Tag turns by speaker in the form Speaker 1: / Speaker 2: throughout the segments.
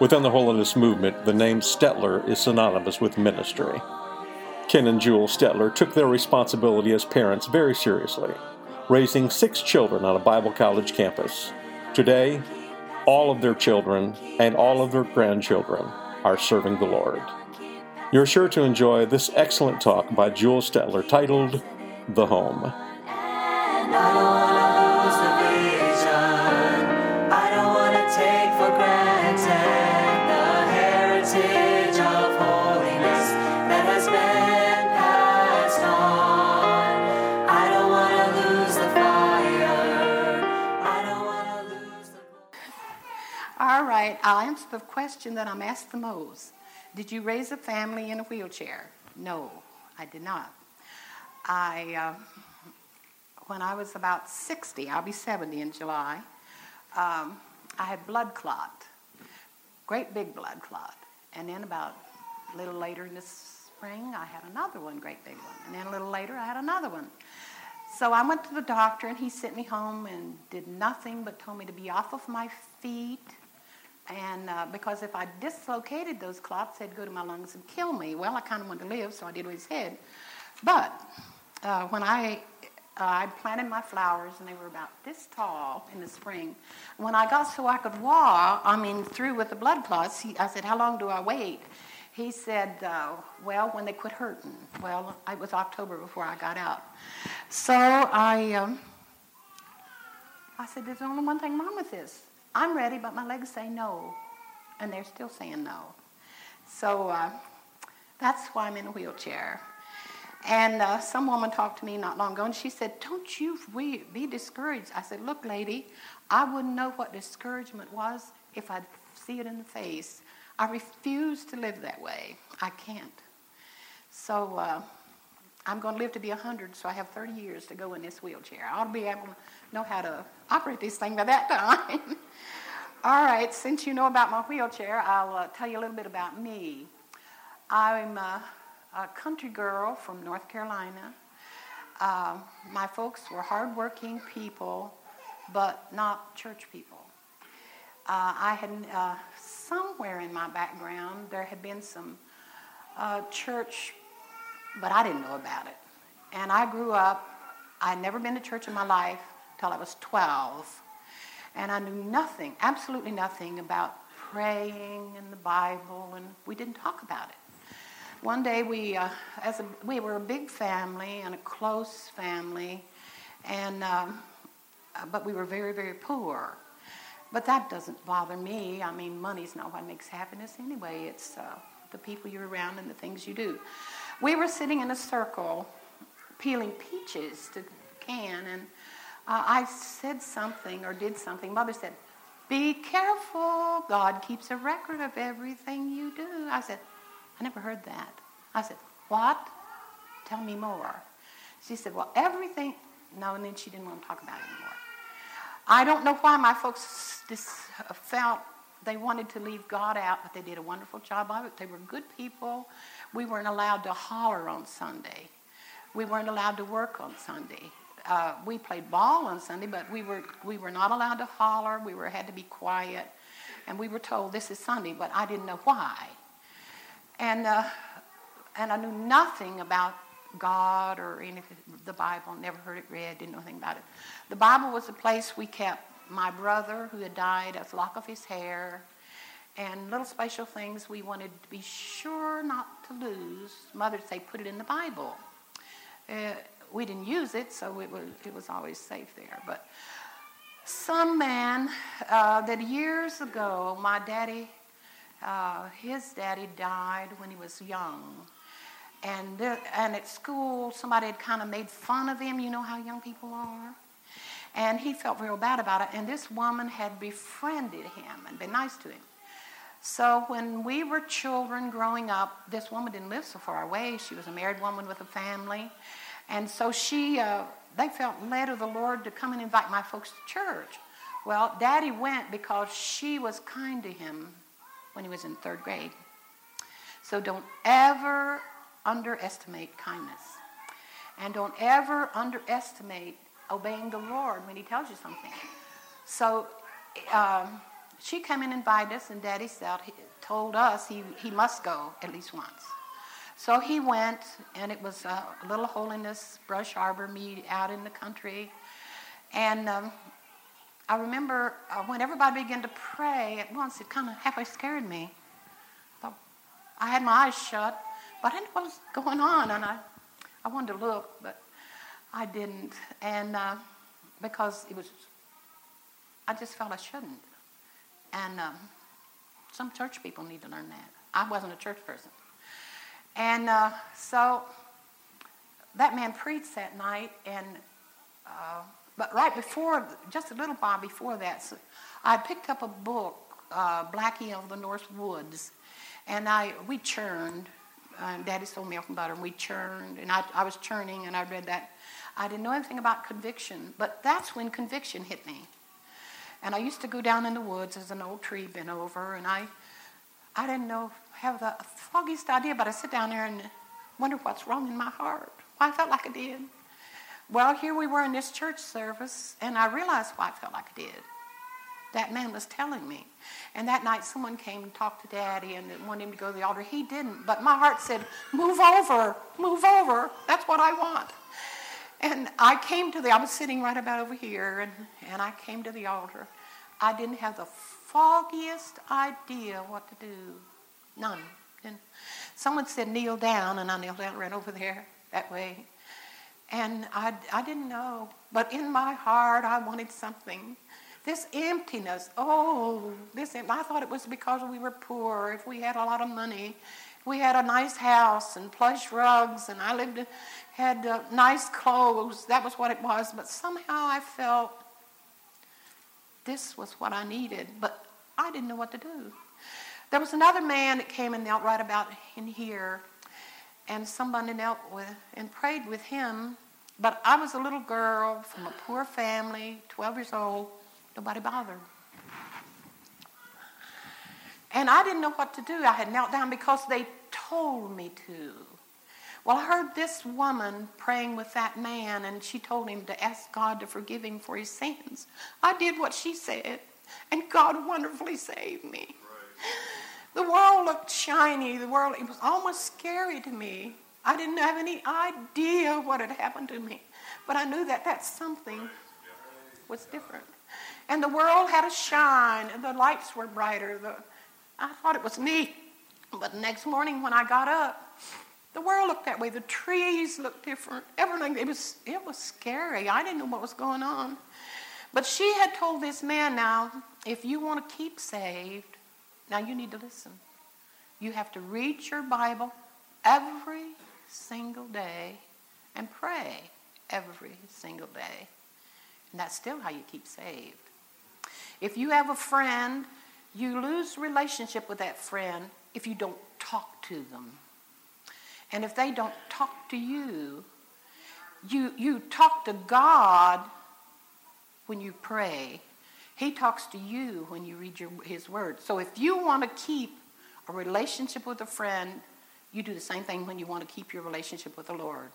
Speaker 1: Within the holiness movement, the name Stetler is synonymous with ministry. Ken and Jewel Stetler took their responsibility as parents very seriously, raising six children on a Bible college campus. Today, all of their children and all of their grandchildren are serving the Lord. You're sure to enjoy this excellent talk by Jewel Stetler titled The Home.
Speaker 2: I'll answer the question that I'm asked the most. Did you raise a family in a wheelchair? No, I did not. I, uh, when I was about 60, I'll be 70 in July, um, I had blood clot, great big blood clot. And then about a little later in the spring, I had another one, great big one. And then a little later, I had another one. So I went to the doctor, and he sent me home and did nothing but told me to be off of my feet. And uh, because if I dislocated those clots, they'd go to my lungs and kill me. Well, I kind of wanted to live, so I did what he said. But uh, when I uh, I planted my flowers, and they were about this tall in the spring. When I got so I could walk, I mean, through with the blood clots, he, I said, "How long do I wait?" He said, uh, "Well, when they quit hurting." Well, it was October before I got out, so I. Um, I said, There's only one thing wrong with this. I'm ready, but my legs say no. And they're still saying no. So uh, that's why I'm in a wheelchair. And uh, some woman talked to me not long ago, and she said, Don't you be discouraged. I said, Look, lady, I wouldn't know what discouragement was if I'd see it in the face. I refuse to live that way. I can't. So uh, I'm going to live to be 100, so I have 30 years to go in this wheelchair. I'll be able to know how to operate this thing by that time. All right, since you know about my wheelchair, I'll uh, tell you a little bit about me. I'm a, a country girl from North Carolina. Uh, my folks were hardworking people, but not church people. Uh, I had uh, somewhere in my background there had been some uh, church but I didn't know about it. And I grew up, I'd never been to church in my life till I was 12. And I knew nothing, absolutely nothing about praying and the Bible, and we didn't talk about it. One day we, uh, as a, we were a big family and a close family, and um, uh, but we were very, very poor. But that doesn't bother me. I mean, money's not what makes happiness anyway. It's uh, the people you're around and the things you do. We were sitting in a circle peeling peaches to can, and uh, I said something or did something. Mother said, Be careful. God keeps a record of everything you do. I said, I never heard that. I said, What? Tell me more. She said, Well, everything. No, and then she didn't want to talk about it anymore. I don't know why my folks just felt they wanted to leave God out, but they did a wonderful job of it. They were good people. We weren't allowed to holler on Sunday. We weren't allowed to work on Sunday. Uh, we played ball on Sunday, but we were we were not allowed to holler. We were had to be quiet, and we were told this is Sunday, but I didn't know why. And uh, and I knew nothing about God or anything. the Bible. Never heard it read. Didn't know anything about it. The Bible was the place we kept my brother who had died, a lock of his hair, and little special things we wanted to be sure not to lose. Mother would say, put it in the Bible. Uh, we didn't use it, so it was, it was always safe there. But some man uh, that years ago, my daddy, uh, his daddy died when he was young. And, and at school, somebody had kind of made fun of him. You know how young people are. And he felt real bad about it. And this woman had befriended him and been nice to him. So when we were children growing up, this woman didn't live so far away. She was a married woman with a family. And so she, uh, they felt led of the Lord to come and invite my folks to church. Well, Daddy went because she was kind to him when he was in third grade. So don't ever underestimate kindness. And don't ever underestimate obeying the Lord when he tells you something. So um, she came and invited us, and Daddy said, he told us he, he must go at least once. So he went, and it was a little holiness brush arbor meet out in the country. And um, I remember uh, when everybody began to pray at once, it kind of halfway scared me. I had my eyes shut, but I didn't know what was going on, and I, I wanted to look, but I didn't. And uh, because it was, I just felt I shouldn't. And um, some church people need to learn that. I wasn't a church person. And uh, so that man preached that night, and uh, but right before, just a little while before that, so I picked up a book, uh, Blackie of the North Woods, and I we churned. Um, Daddy sold milk and butter, and we churned, and I, I was churning, and I read that. I didn't know anything about conviction, but that's when conviction hit me. And I used to go down in the woods. as an old tree bent over, and I, I didn't know have the foggiest idea, but I sit down there and wonder what's wrong in my heart. Why I felt like I did. Well, here we were in this church service, and I realized why I felt like I did. That man was telling me. And that night, someone came and talked to Daddy and wanted him to go to the altar. He didn't, but my heart said, Move over, move over. That's what I want. And I came to the, I was sitting right about over here, and, and I came to the altar. I didn't have the foggiest idea what to do. None. And someone said, kneel down, and I kneeled down right over there that way. And I, I didn't know, but in my heart, I wanted something. This emptiness, oh, this, I thought it was because we were poor, if we had a lot of money, we had a nice house and plush rugs, and I lived, had uh, nice clothes. That was what it was. But somehow I felt this was what I needed, but I didn't know what to do. There was another man that came and knelt right about in here, and somebody knelt with and prayed with him. But I was a little girl from a poor family, 12 years old. Nobody bothered. And I didn't know what to do. I had knelt down because they told me to. Well, I heard this woman praying with that man, and she told him to ask God to forgive him for his sins. I did what she said, and God wonderfully saved me. Right. The world looked shiny. The world, it was almost scary to me. I didn't have any idea what had happened to me, but I knew that that something was different. And the world had a shine, and the lights were brighter. The, I thought it was neat. But the next morning when I got up, the world looked that way. The trees looked different. Everything, it was, it was scary. I didn't know what was going on. But she had told this man now, if you want to keep saved, now you need to listen. You have to read your Bible every single day and pray every single day. And that's still how you keep saved. If you have a friend, you lose relationship with that friend if you don't talk to them. And if they don't talk to you, you, you talk to God when you pray he talks to you when you read your, his word. So if you want to keep a relationship with a friend, you do the same thing when you want to keep your relationship with the Lord.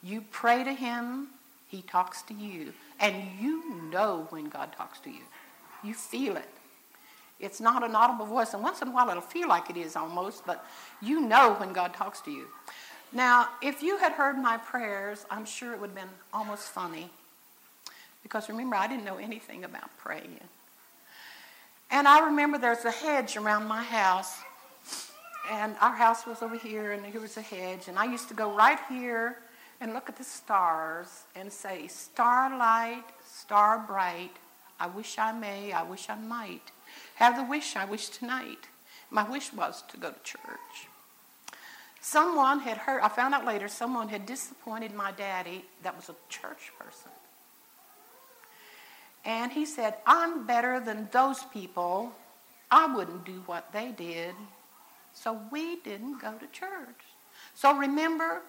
Speaker 2: You pray to him, he talks to you, and you know when God talks to you. You feel it. It's not an audible voice, and once in a while it'll feel like it is almost, but you know when God talks to you. Now, if you had heard my prayers, I'm sure it would have been almost funny because remember, I didn't know anything about praying. And I remember there's a hedge around my house, and our house was over here, and here was a hedge, and I used to go right here and look at the stars and say, Starlight, star bright, I wish I may, I wish I might. Have the wish I wish tonight. My wish was to go to church. Someone had heard, I found out later, someone had disappointed my daddy that was a church person. And he said, I'm better than those people. I wouldn't do what they did. So we didn't go to church. So remember,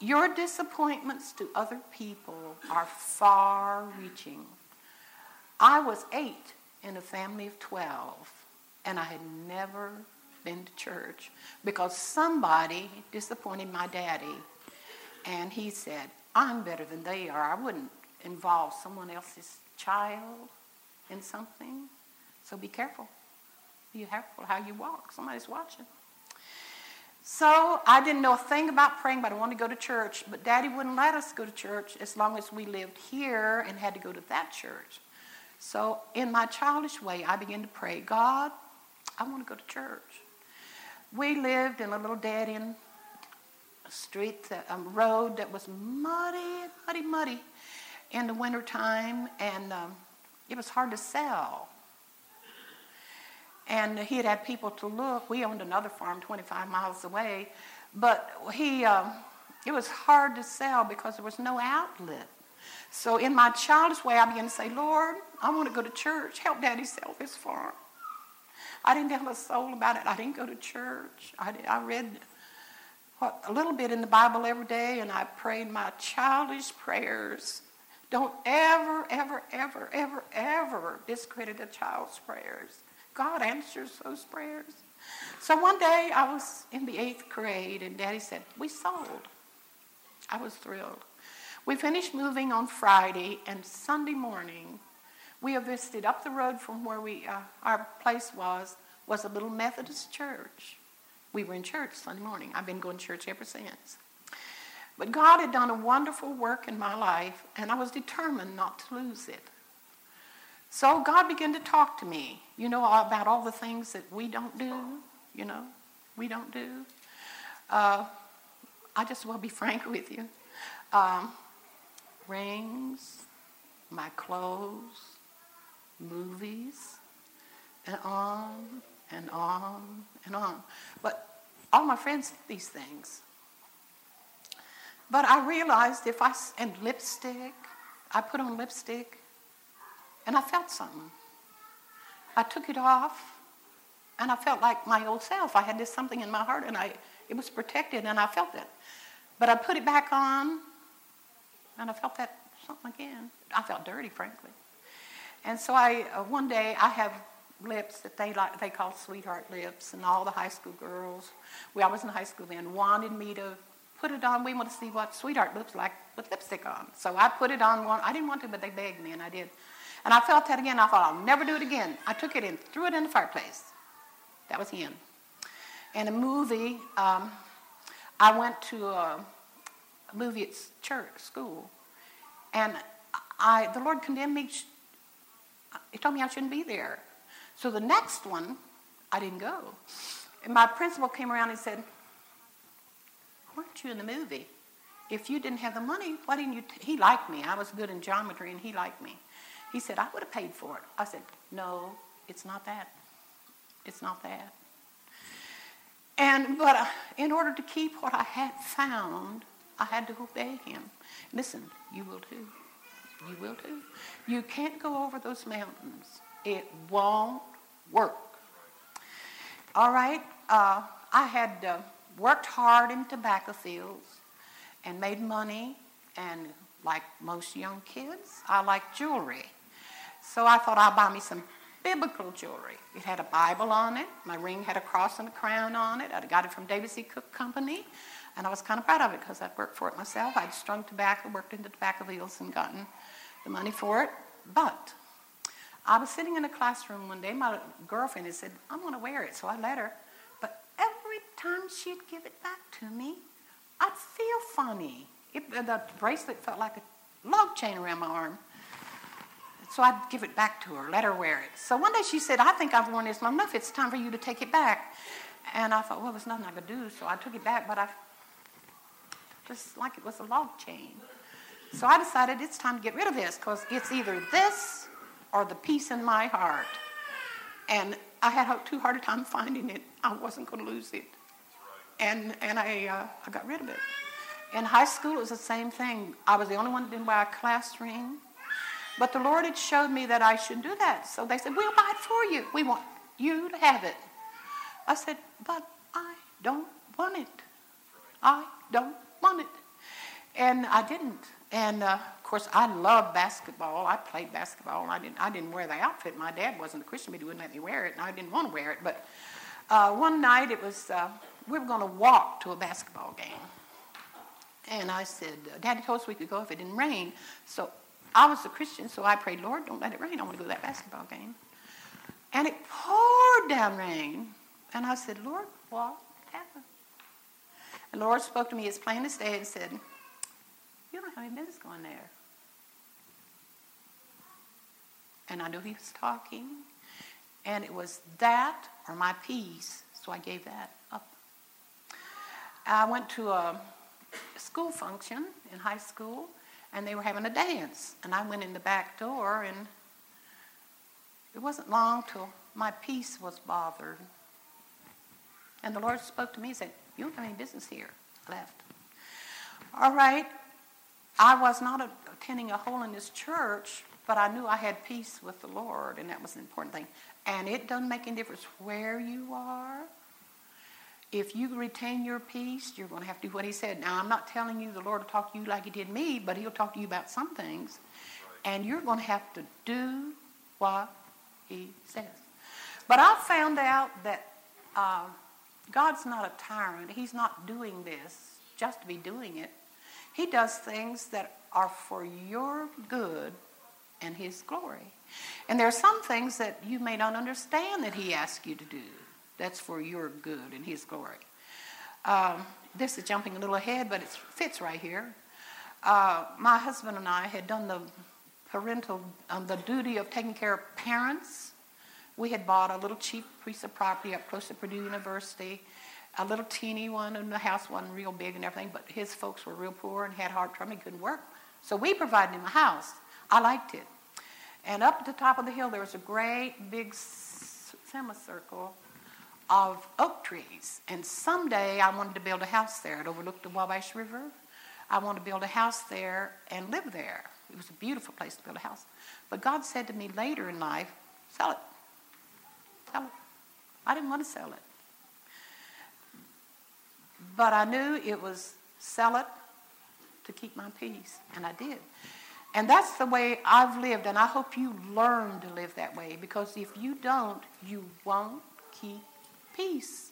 Speaker 2: your disappointments to other people are far reaching. I was eight in a family of 12, and I had never been to church because somebody disappointed my daddy. And he said, I'm better than they are. I wouldn't involve someone else's child in something. So be careful. Be careful how you walk. Somebody's watching. So I didn't know a thing about praying, but I wanted to go to church. But Daddy wouldn't let us go to church as long as we lived here and had to go to that church. So in my childish way, I began to pray, God, I want to go to church. We lived in a little dead end street, a um, road that was muddy, muddy, muddy in the wintertime, and um, it was hard to sell. And he had had people to look. We owned another farm 25 miles away, but he, um, it was hard to sell because there was no outlet. So, in my childish way, I began to say, Lord, I want to go to church. Help Daddy sell this farm. I didn't tell a soul about it. I didn't go to church. I, did, I read what, a little bit in the Bible every day, and I prayed my childish prayers. Don't ever, ever, ever, ever, ever discredit a child's prayers. God answers those prayers. So one day I was in the eighth grade, and Daddy said, We sold. I was thrilled. We finished moving on Friday, and Sunday morning, we visited up the road from where we, uh, our place was, was a little Methodist church. We were in church Sunday morning. I've been going to church ever since. But God had done a wonderful work in my life, and I was determined not to lose it. So God began to talk to me, you know, about all the things that we don't do, you know, we don't do. Uh, I just will be frank with you. Um, rings, my clothes, movies, and on and on and on. But all my friends these things. But I realized if I, and lipstick, I put on lipstick and I felt something. I took it off and I felt like my old self. I had this something in my heart and I, it was protected and I felt it. But I put it back on and I felt that something again. I felt dirty, frankly. And so I, uh, one day, I have lips that they like, they call sweetheart lips, and all the high school girls, we I was in high school then, wanted me to put it on. We want to see what sweetheart looks like with lipstick on. So I put it on one. I didn't want to, but they begged me, and I did. And I felt that again. I thought I'll never do it again. I took it and threw it in the fireplace. That was him. And a movie, um, I went to a, a movie at church, school, and I, the Lord condemned me he told me I shouldn't be there. So the next one, I didn't go. And my principal came around and said, Weren't you in the movie? If you didn't have the money, why didn't you? T-? He liked me. I was good in geometry and he liked me. He said, I would have paid for it. I said, No, it's not that. It's not that. And, but uh, in order to keep what I had found, I had to obey him. Listen, you will too. You will too. You can't go over those mountains. It won't work. All right. Uh, I had uh, worked hard in tobacco fields and made money, and like most young kids, I like jewelry. So I thought I'd buy me some biblical jewelry. It had a Bible on it. My ring had a cross and a crown on it. I got it from David C. Cook Company. And I was kind of proud of it because I'd worked for it myself. I'd strung tobacco, worked in the tobacco fields, and gotten the money for it. But I was sitting in a classroom one day. My girlfriend had said, I'm going to wear it. So I let her. But every time she'd give it back to me, I'd feel funny. It, uh, the bracelet felt like a log chain around my arm. So I'd give it back to her, let her wear it. So one day she said, I think I've worn this long enough. It's time for you to take it back. And I thought, well, there's nothing I could do. So I took it back, but I just like it was a log chain. So I decided it's time to get rid of this because it's either this or the peace in my heart. And I had too hard a time finding it. I wasn't going to lose it. And, and I, uh, I got rid of it. In high school, it was the same thing. I was the only one that didn't wear a class ring. But the Lord had showed me that I should do that. So they said, We'll buy it for you. We want you to have it. I said, But I don't want it. I don't want it. And I didn't. And uh, of course, I love basketball. I played basketball. I didn't. I didn't wear the outfit. My dad wasn't a Christian, but he wouldn't let me wear it, and I didn't want to wear it. But uh, one night, it was uh, we were going to walk to a basketball game, and I said, "Daddy told us we could go if it didn't rain." So I was a Christian, so I prayed, "Lord, don't let it rain. I want to go to that basketball game." And it poured down rain, and I said, "Lord, what happened?" And the Lord spoke to me as plain as day and said, You don't have any business going there. And I knew he was talking. And it was that or my peace, so I gave that up. I went to a school function in high school, and they were having a dance. And I went in the back door, and it wasn't long till my peace was bothered. And the Lord spoke to me and said, You don't have any business here. Left. All right. I was not attending a holiness church, but I knew I had peace with the Lord, and that was an important thing. And it doesn't make any difference where you are. If you retain your peace, you're going to have to do what He said. Now, I'm not telling you the Lord will talk to you like He did me, but He'll talk to you about some things, and you're going to have to do what He says. But I found out that uh, God's not a tyrant. He's not doing this just to be doing it. He does things that are for your good and His glory. And there are some things that you may not understand that He asks you to do. That's for your good and His glory. Um, this is jumping a little ahead, but it fits right here. Uh, my husband and I had done the parental, um, the duty of taking care of parents. We had bought a little cheap piece of property up close to Purdue University a little teeny one, and the house wasn't real big and everything, but his folks were real poor and had hard trouble. He couldn't work. So we provided him a house. I liked it. And up at the top of the hill, there was a great big semicircle of oak trees. And someday I wanted to build a house there. It overlooked the Wabash River. I wanted to build a house there and live there. It was a beautiful place to build a house. But God said to me later in life, sell it. I didn't want to sell it. But I knew it was sell it to keep my peace, and I did. And that's the way I've lived, and I hope you learn to live that way because if you don't, you won't keep peace.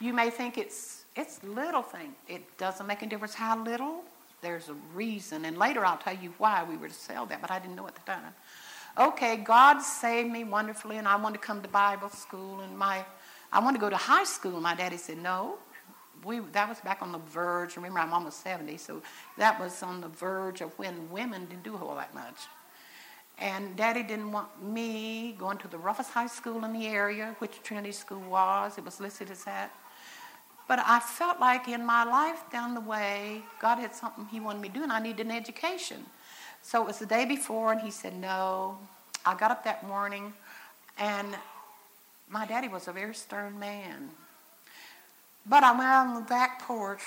Speaker 2: You may think it's it's little thing. It doesn't make a difference how little. There's a reason, and later I'll tell you why we were to sell that, but I didn't know at the time. Okay, God saved me wonderfully, and I wanted to come to Bible school, and my I wanted to go to high school. My daddy said no, we that was back on the verge. Remember, I'm almost 70, so that was on the verge of when women didn't do a whole that much. And Daddy didn't want me going to the roughest high school in the area, which Trinity School was. It was listed as that. But I felt like in my life down the way, God had something He wanted me to do, and I needed an education. So it was the day before, and He said, No. I got up that morning, and my daddy was a very stern man. But I went out on the back porch,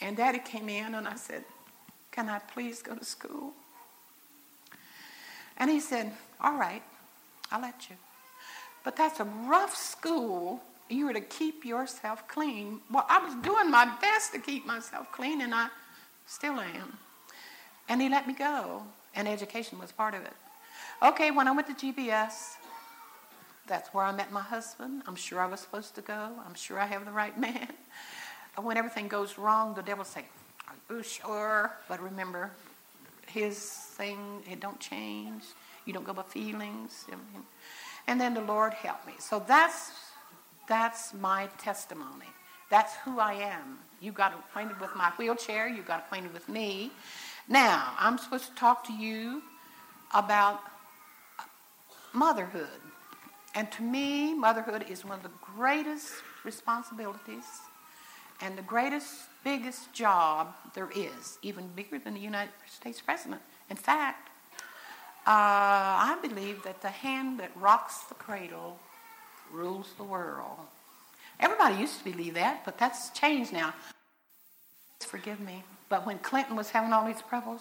Speaker 2: and Daddy came in, and I said, Can I please go to school? And he said, All right, I'll let you. But that's a rough school. You were to keep yourself clean. Well, I was doing my best to keep myself clean, and I still am. And he let me go, and education was part of it. Okay, when I went to GBS, that's where I met my husband. I'm sure I was supposed to go. I'm sure I have the right man. When everything goes wrong, the devil say, "Are you sure?" But remember, his thing it don't change. You don't go by feelings. And then the Lord helped me. So that's that's my testimony. That's who I am. You got acquainted with my wheelchair. You got acquainted with me. Now I'm supposed to talk to you about motherhood. And to me, motherhood is one of the greatest responsibilities and the greatest, biggest job there is, even bigger than the United States president. In fact, Uh, I believe that the hand that rocks the cradle rules the world. Everybody used to believe that, but that's changed now. Please forgive me. But when Clinton was having all these troubles,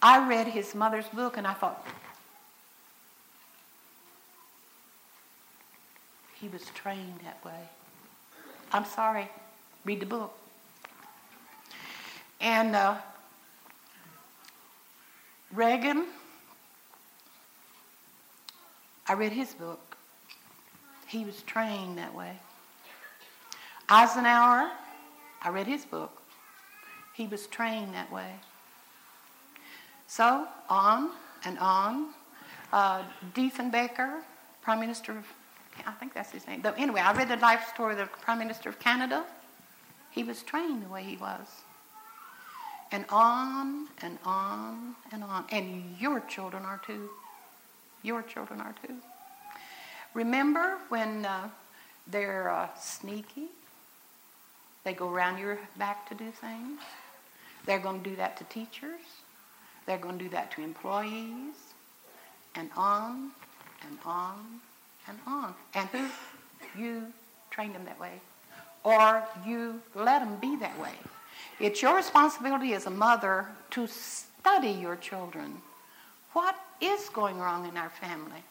Speaker 2: I read his mother's book and I thought, he was trained that way. I'm sorry. Read the book. And uh, Reagan, I read his book. He was trained that way. Eisenhower, I read his book. He was trained that way. So, on and on. Uh, Diefenbaker, Prime Minister of, I think that's his name. But anyway, I read the life story of the Prime Minister of Canada. He was trained the way he was. And on and on and on. And your children are too. Your children are too. Remember when uh, they're uh, sneaky? They go around your back to do things. They're going to do that to teachers. They're going to do that to employees. And on and on and on. And who? You trained them that way. Or you let them be that way. It's your responsibility as a mother to study your children. What is going wrong in our family?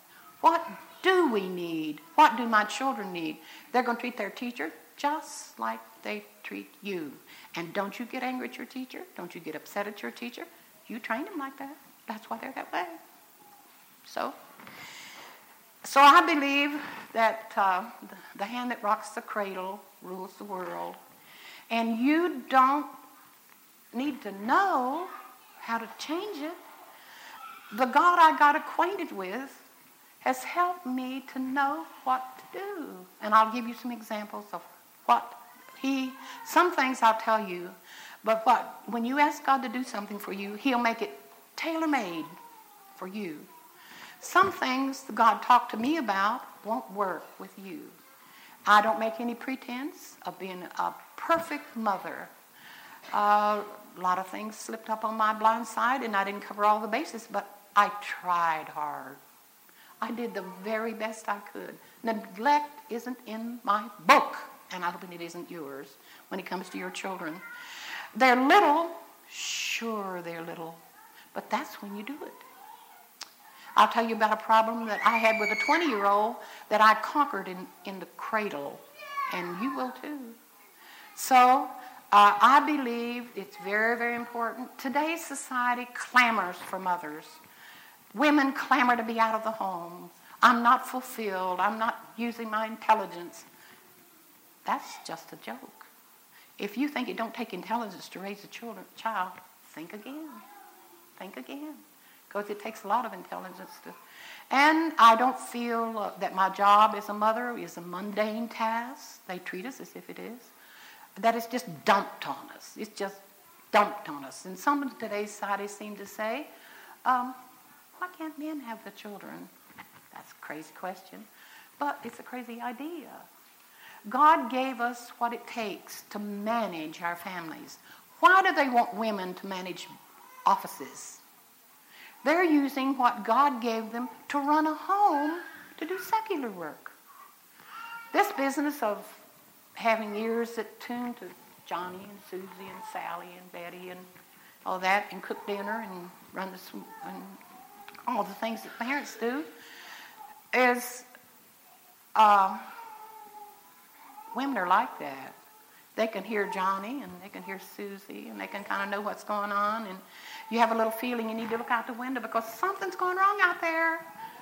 Speaker 2: What do we need? What do my children need? They're going to treat their teacher just like they treat you. And don't you get angry at your teacher. Don't you get upset at your teacher. You train them like that. That's why they're that way. So, so I believe that uh, the hand that rocks the cradle rules the world. And you don't need to know how to change it. The God I got acquainted with has helped me to know what to do. And I'll give you some examples of what he, some things I'll tell you, but what, when you ask God to do something for you, he'll make it tailor-made for you. Some things that God talked to me about won't work with you. I don't make any pretense of being a perfect mother. A lot of things slipped up on my blind side, and I didn't cover all the bases, but I tried hard. I did the very best I could. Neglect isn't in my book, and I hope it isn't yours when it comes to your children. They're little, sure they're little, but that's when you do it. I'll tell you about a problem that I had with a 20 year old that I conquered in, in the cradle, and you will too. So uh, I believe it's very, very important. Today's society clamors for mothers. Women clamor to be out of the home. I'm not fulfilled. I'm not using my intelligence. That's just a joke. If you think it don't take intelligence to raise a children, child, think again. Think again. Because it takes a lot of intelligence to. And I don't feel uh, that my job as a mother is a mundane task. They treat us as if it is. That it's just dumped on us. It's just dumped on us. And some of today's society seem to say, um, why can't men have the children? That's a crazy question, but it's a crazy idea. God gave us what it takes to manage our families. Why do they want women to manage offices? They're using what God gave them to run a home to do secular work. This business of having ears that tune to Johnny and Susie and Sally and Betty and all that, and cook dinner and run the and all the things that parents do, is uh, women are like that. They can hear Johnny and they can hear Susie and they can kind of know what's going on, and you have a little feeling you need to look out the window because something's going wrong out there.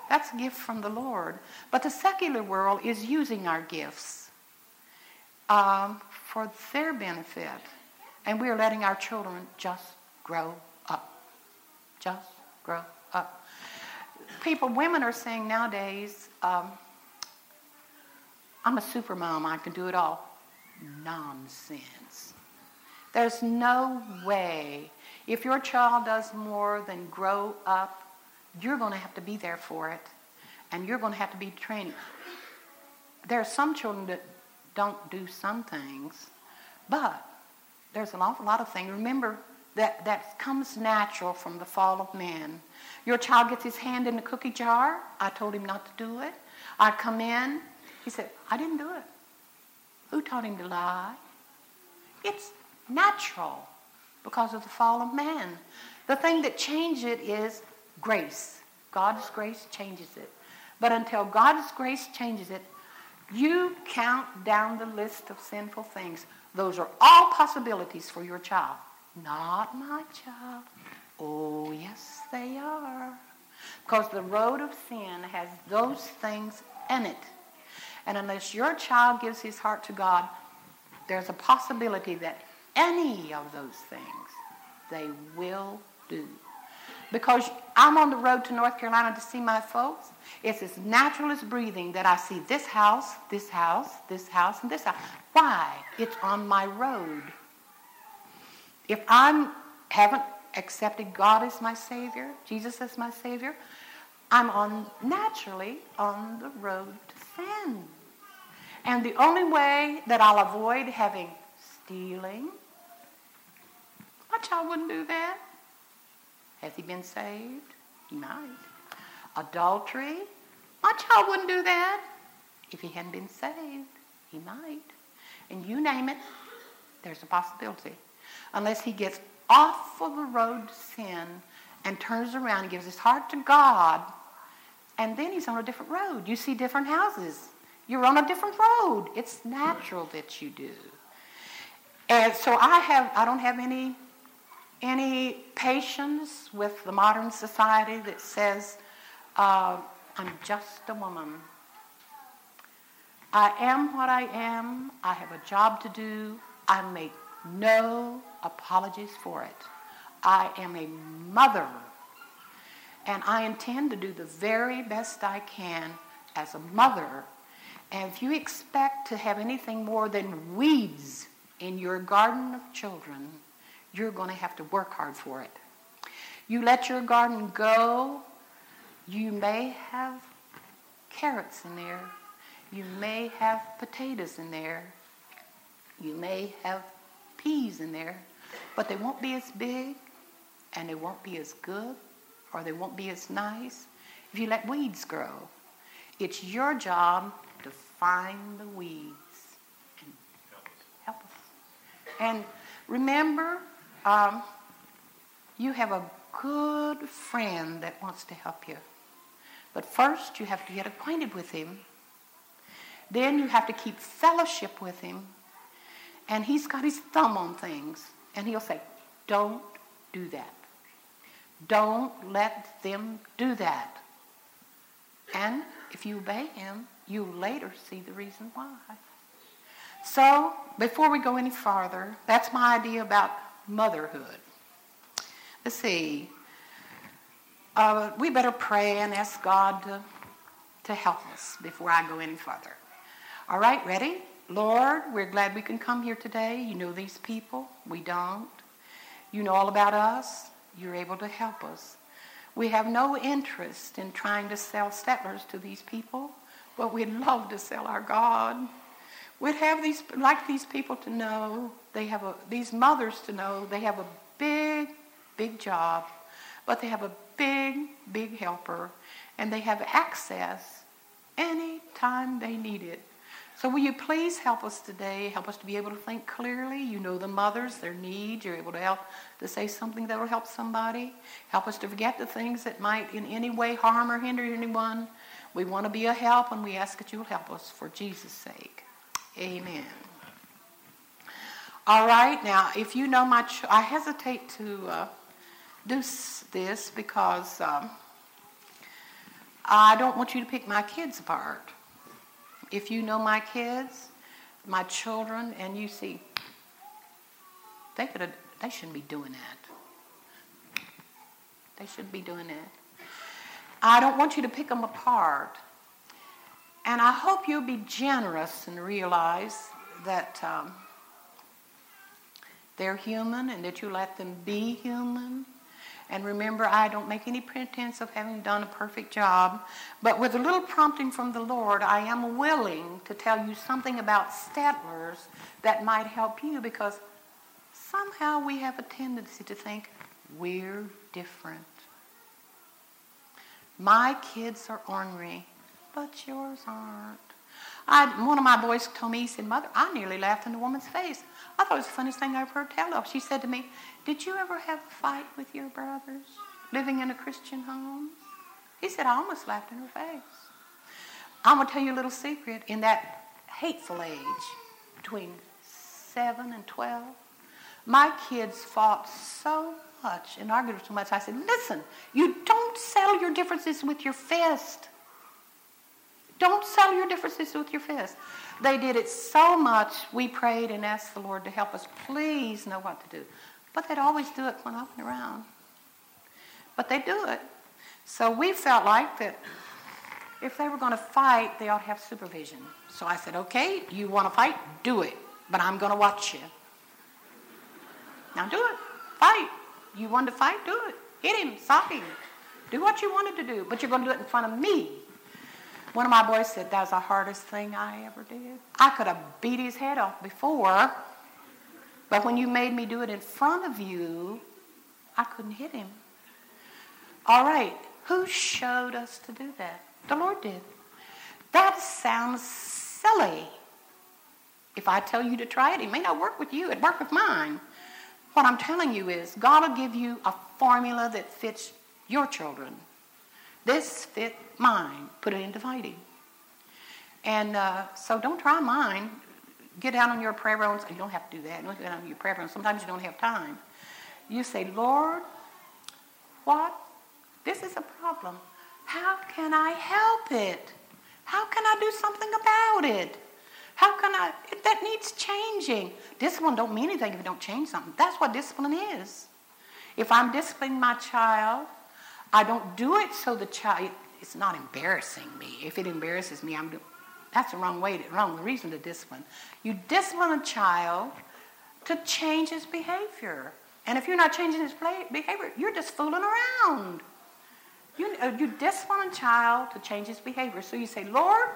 Speaker 2: That's a gift from the Lord. But the secular world is using our gifts um, for their benefit. And we are letting our children just grow up. Just grow up. People, women are saying nowadays, um, I'm a super mom, I can do it all. Nonsense. There's no way. If your child does more than grow up, you're going to have to be there for it. And you're going to have to be training. There are some children that don't do some things, but there's an awful lot of things. Remember, that, that comes natural from the fall of man. Your child gets his hand in the cookie jar. I told him not to do it. I come in. He said, I didn't do it. Who taught him to lie? It's natural because of the fall of man. The thing that changes it is grace. God's grace changes it. But until God's grace changes it, you count down the list of sinful things. Those are all possibilities for your child. Not my child. Oh, yes, they are. Because the road of sin has those things in it. And unless your child gives his heart to God, there's a possibility that any of those things they will do. Because I'm on the road to North Carolina to see my folks. It's as natural as breathing that I see this house, this house, this house, and this house. Why? It's on my road. If I haven't accepted God as my Savior, Jesus as my Savior, I'm on naturally on the road to sin. And the only way that I'll avoid having stealing, my child wouldn't do that. Has he been saved? He might. Adultery, my child wouldn't do that. If he hadn't been saved, he might. And you name it, there's a possibility. Unless he gets off of the road to sin and turns around and gives his heart to God, and then he's on a different road. You see different houses. You're on a different road. It's natural that you do. And so I have I don't have any any patience with the modern society that says uh, I'm just a woman. I am what I am. I have a job to do. I make no apologies for it. I am a mother, and I intend to do the very best I can as a mother. And if you expect to have anything more than weeds in your garden of children, you're going to have to work hard for it. You let your garden go, you may have carrots in there, you may have potatoes in there, you may have peas in there, but they won't be as big and they won't be as good or they won't be as nice if you let weeds grow. It's your job find the weeds and help us. And remember, um, you have a good friend that wants to help you. But first, you have to get acquainted with him. Then you have to keep fellowship with him. And he's got his thumb on things. And he'll say, Don't do that. Don't let them do that. And if you obey him, you later see the reason why. So, before we go any farther, that's my idea about motherhood. Let's see. Uh, we better pray and ask God to, to help us before I go any further. All right, ready? Lord, we're glad we can come here today. You know these people. We don't. You know all about us. You're able to help us. We have no interest in trying to sell Stetlers to these people, but we'd love to sell our God. We'd have these, like these people to know, they have a, these mothers to know they have a big, big job, but they have a big, big helper, and they have access anytime they need it. So will you please help us today? Help us to be able to think clearly. You know the mothers, their needs. You're able to help to say something that will help somebody. Help us to forget the things that might in any way harm or hinder anyone. We want to be a help, and we ask that you will help us for Jesus' sake. Amen. All right, now, if you know my, ch- I hesitate to uh, do this because um, I don't want you to pick my kids apart. If you know my kids, my children, and you see, they could they shouldn't be doing that. They shouldn't be doing that. I don't want you to pick them apart. And I hope you'll be generous and realize that um, they're human and that you let them be human. And remember, I don't make any pretense of having done a perfect job, but with a little prompting from the Lord, I am willing to tell you something about Stetlers that might help you because somehow we have a tendency to think we're different. My kids are ornery, but yours aren't. I, one of my boys told me, he said, Mother, I nearly laughed in the woman's face. I thought it was the funniest thing I ever heard tell of. She said to me, Did you ever have a fight with your brothers living in a Christian home? He said, I almost laughed in her face. I'm going to tell you a little secret. In that hateful age, between 7 and 12, my kids fought so much and argued so much. I said, Listen, you don't settle your differences with your fist. Don't settle your differences with your fist. They did it so much, we prayed and asked the Lord to help us please know what to do. But they'd always do it when I went around. But they do it. So we felt like that if they were going to fight, they ought to have supervision. So I said, okay, you want to fight? Do it. But I'm going to watch you. Now do it. Fight. You want to fight? Do it. Hit him. Sock him. Do what you wanted to do. But you're going to do it in front of me. One of my boys said, that was the hardest thing I ever did. I could have beat his head off before, but when you made me do it in front of you, I couldn't hit him. All right, who showed us to do that? The Lord did. That sounds silly. If I tell you to try it, it may not work with you, it worked with mine. What I'm telling you is, God will give you a formula that fits your children. This fit mine. Put it into fighting. And uh, so don't try mine. Get down on your prayer room. You don't have to do that. Don't get on your prayer room. Sometimes you don't have time. You say, Lord, what? This is a problem. How can I help it? How can I do something about it? How can I? That needs changing. Discipline don't mean anything if you don't change something. That's what discipline is. If I'm disciplining my child, I don't do it so the child. It's not embarrassing me. If it embarrasses me, I'm. That's the wrong way. To, wrong reason to discipline. You discipline a child to change his behavior. And if you're not changing his behavior, you're just fooling around. You, uh, you discipline a child to change his behavior. So you say, Lord,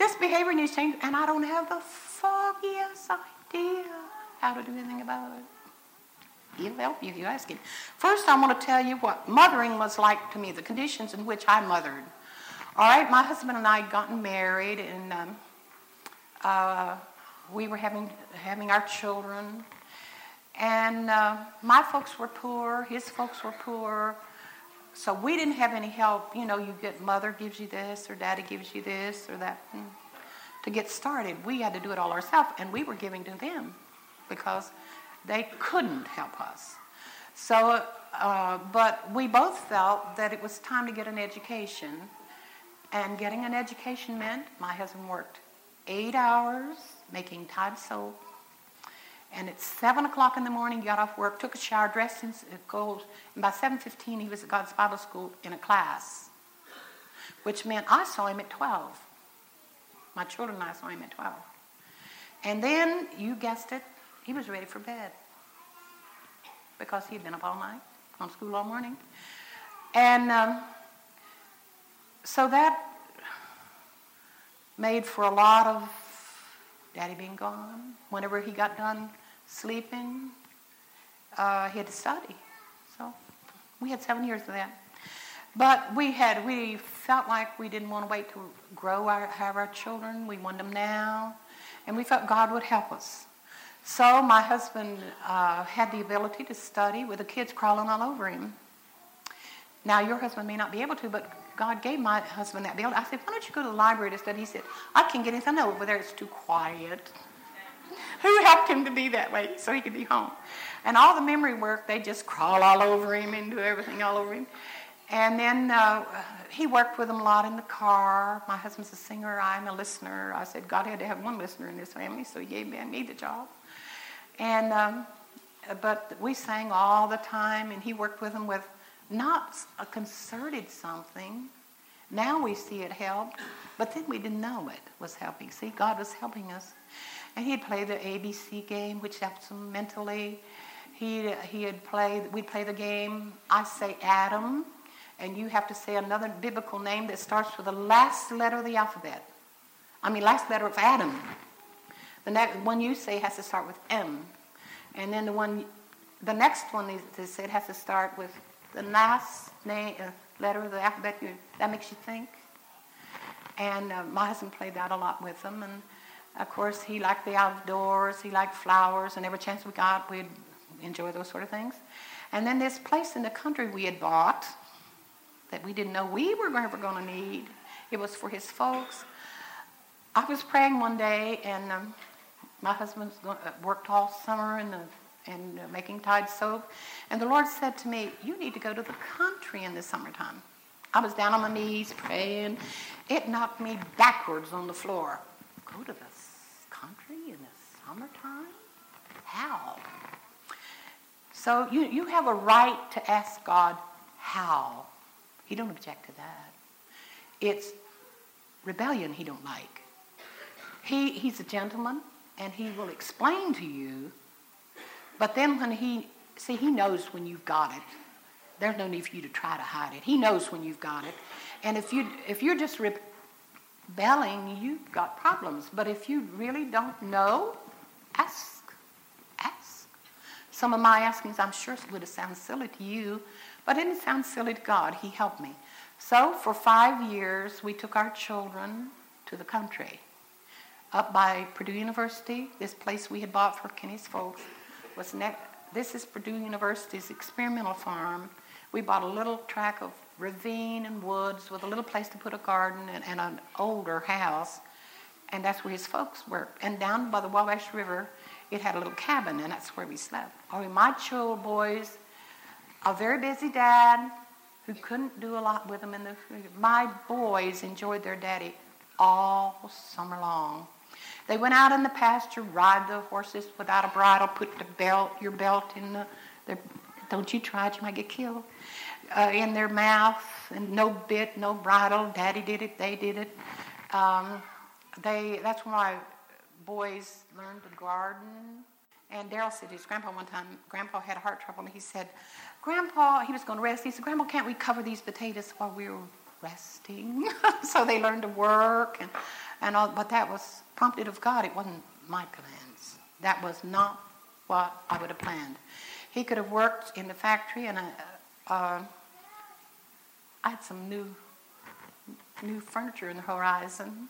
Speaker 2: this behavior needs change, and I don't have the foggiest idea how to do anything about it. He'll help you if you ask him. First, I want to tell you what mothering was like to me, the conditions in which I mothered. All right, my husband and I had gotten married, and um, uh, we were having having our children. And uh, my folks were poor, his folks were poor. So we didn't have any help. You know, you get mother gives you this, or daddy gives you this, or that. Hmm. To get started, we had to do it all ourselves, and we were giving to them because they couldn't help us. So, uh, but we both felt that it was time to get an education. And getting an education meant my husband worked eight hours making Tide soap and at 7 o'clock in the morning, he got off work, took a shower, dressed in gold. And by 7.15, he was at God's Bible School in a class, which meant I saw him at 12. My children and I saw him at 12. And then, you guessed it, he was ready for bed because he'd been up all night, on school all morning. And um, so that made for a lot of daddy being gone. Whenever he got done sleeping. Uh, he had to study. So we had seven years of that. But we had, we felt like we didn't want to wait to grow our, have our children. We wanted them now. And we felt God would help us. So my husband uh, had the ability to study with the kids crawling all over him. Now your husband may not be able to, but God gave my husband that ability. I said, why don't you go to the library to study? He said, I can't get anything. over there it's too quiet. Who helped him to be that way so he could be home? And all the memory work, they just crawl all over him and do everything all over him. And then uh, he worked with them a lot in the car. My husband's a singer, I'm a listener. I said God had to have one listener in this family, so he gave me the job. And um, but we sang all the time, and he worked with them with not a concerted something. Now we see it helped, but then we didn't know it was helping. See, God was helping us. And he'd play the ABC game, which helps him mentally. He'd, he'd play, we'd play the game, I say Adam, and you have to say another biblical name that starts with the last letter of the alphabet. I mean, last letter of Adam. The next one you say has to start with M. And then the one, the next one they, they said has to start with the last name, uh, letter of the alphabet. You, that makes you think. And uh, my husband played that a lot with them. And of course, he liked the outdoors. He liked flowers. And every chance we got, we'd enjoy those sort of things. And then this place in the country we had bought that we didn't know we were ever going to need. It was for his folks. I was praying one day, and um, my husband uh, worked all summer in the and uh, making Tide soap. And the Lord said to me, You need to go to the country in the summertime. I was down on my knees praying. It knocked me backwards on the floor. Go to the summertime? How? So you, you have a right to ask God how. He don't object to that. It's rebellion he don't like. He, he's a gentleman, and he will explain to you, but then when he, see, he knows when you've got it. There's no need for you to try to hide it. He knows when you've got it. And if, you, if you're just rebelling, you've got problems. But if you really don't know, ask. Ask. Some of my askings, I'm sure, would have sounded silly to you, but it didn't sound silly to God. He helped me. So for five years, we took our children to the country. Up by Purdue University, this place we had bought for Kenny's folks was ne- this is Purdue University's experimental farm. We bought a little tract of ravine and woods with a little place to put a garden and, and an older house, and that's where his folks worked. And down by the Wabash River, it had a little cabin, and that's where we slept. Mean, my children boys, a very busy dad who couldn't do a lot with them in the. My boys enjoyed their daddy all summer long. They went out in the pasture, ride the horses without a bridle, put the belt, your belt in the, the don't you try it, you might get killed, uh, in their mouth, and no bit, no bridle. Daddy did it, they did it. Um, they, that's when my boys learned to garden. And Daryl said to his grandpa one time, Grandpa had heart trouble, and he said, Grandpa, he was going to rest. He said, Grandpa, can't we cover these potatoes while we were resting? so they learned to work and and all, but that was prompted of God. It wasn't my plans. That was not what I would have planned. He could have worked in the factory, and I, uh, uh, I had some new, new furniture in the horizon.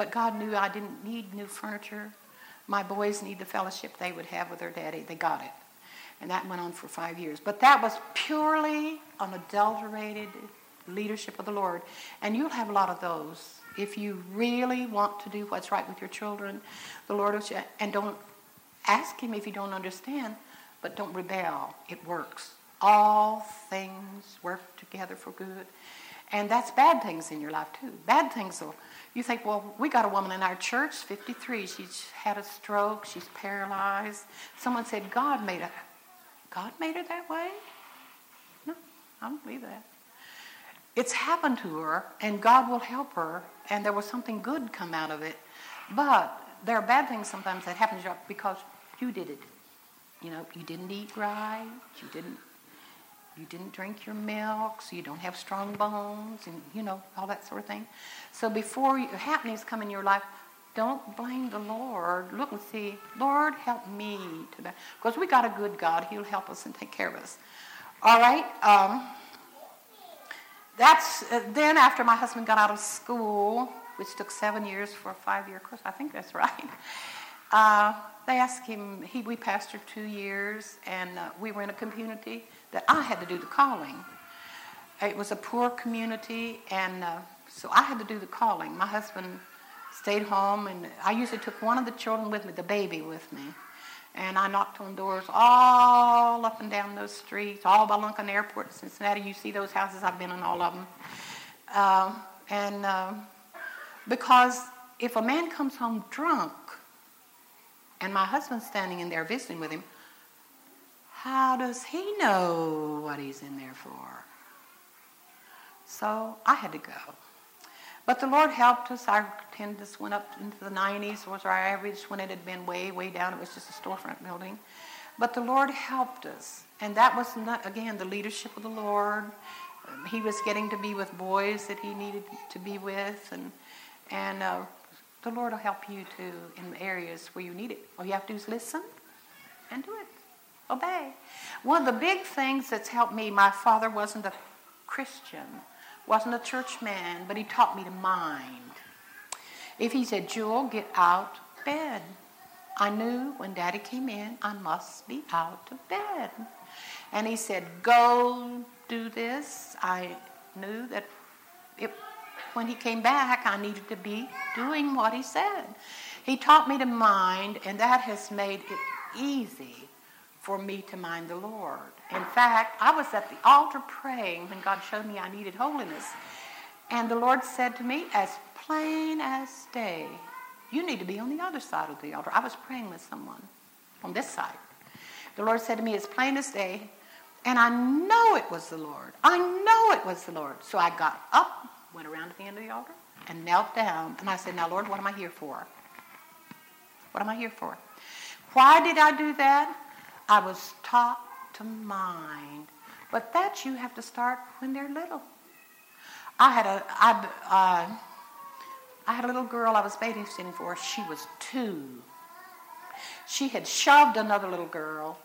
Speaker 2: But God knew I didn't need new furniture. My boys need the fellowship they would have with their daddy. They got it. And that went on for five years. But that was purely unadulterated leadership of the Lord. And you'll have a lot of those if you really want to do what's right with your children, the Lord will, and don't ask Him if you don't understand, but don't rebel. It works. All things work together for good. And that's bad things in your life too. Bad things will, you think, well, we got a woman in our church, 53, she's had a stroke, she's paralyzed. Someone said, God made her. God made her that way? No, I don't believe that. It's happened to her, and God will help her, and there was something good come out of it. But there are bad things sometimes that happen to you because you did it. You know, you didn't eat right, you didn't you didn't drink your milk, so you don't have strong bones, and you know all that sort of thing. So before you, happenings come in your life, don't blame the Lord. Look and see, Lord, help me to because we got a good God. He'll help us and take care of us. All right. Um, that's uh, then after my husband got out of school, which took seven years for a five-year course. I think that's right. Uh, they asked him. He we pastored two years, and uh, we were in a community that I had to do the calling. It was a poor community, and uh, so I had to do the calling. My husband stayed home, and I usually took one of the children with me, the baby with me. And I knocked on doors all up and down those streets, all by Lunken Airport, in Cincinnati. You see those houses, I've been in all of them. Uh, and uh, because if a man comes home drunk and my husband's standing in there visiting with him, how does he know what he's in there for? So I had to go. But the Lord helped us. Our attendance went up into the 90s, was our average when it had been way, way down. It was just a storefront building. But the Lord helped us. And that was, not, again, the leadership of the Lord. Um, he was getting to be with boys that he needed to be with. And, and uh, the Lord will help you too in areas where you need it. All you have to do is listen and do it. Obey. One of the big things that's helped me, my father wasn't a Christian, wasn't a church man, but he taught me to mind. If he said, Jewel, get out of bed, I knew when daddy came in, I must be out of bed. And he said, go do this. I knew that it, when he came back, I needed to be doing what he said. He taught me to mind, and that has made it easy for me to mind the Lord. In fact, I was at the altar praying when God showed me I needed holiness. And the Lord said to me, as plain as day, you need to be on the other side of the altar. I was praying with someone on this side. The Lord said to me, as plain as day, and I know it was the Lord. I know it was the Lord. So I got up, went around to the end of the altar, and knelt down. And I said, Now, Lord, what am I here for? What am I here for? Why did I do that? I was taught to mind. But that you have to start when they're little. I had a, I, uh, I had a little girl I was babysitting for. She was two. She had shoved another little girl.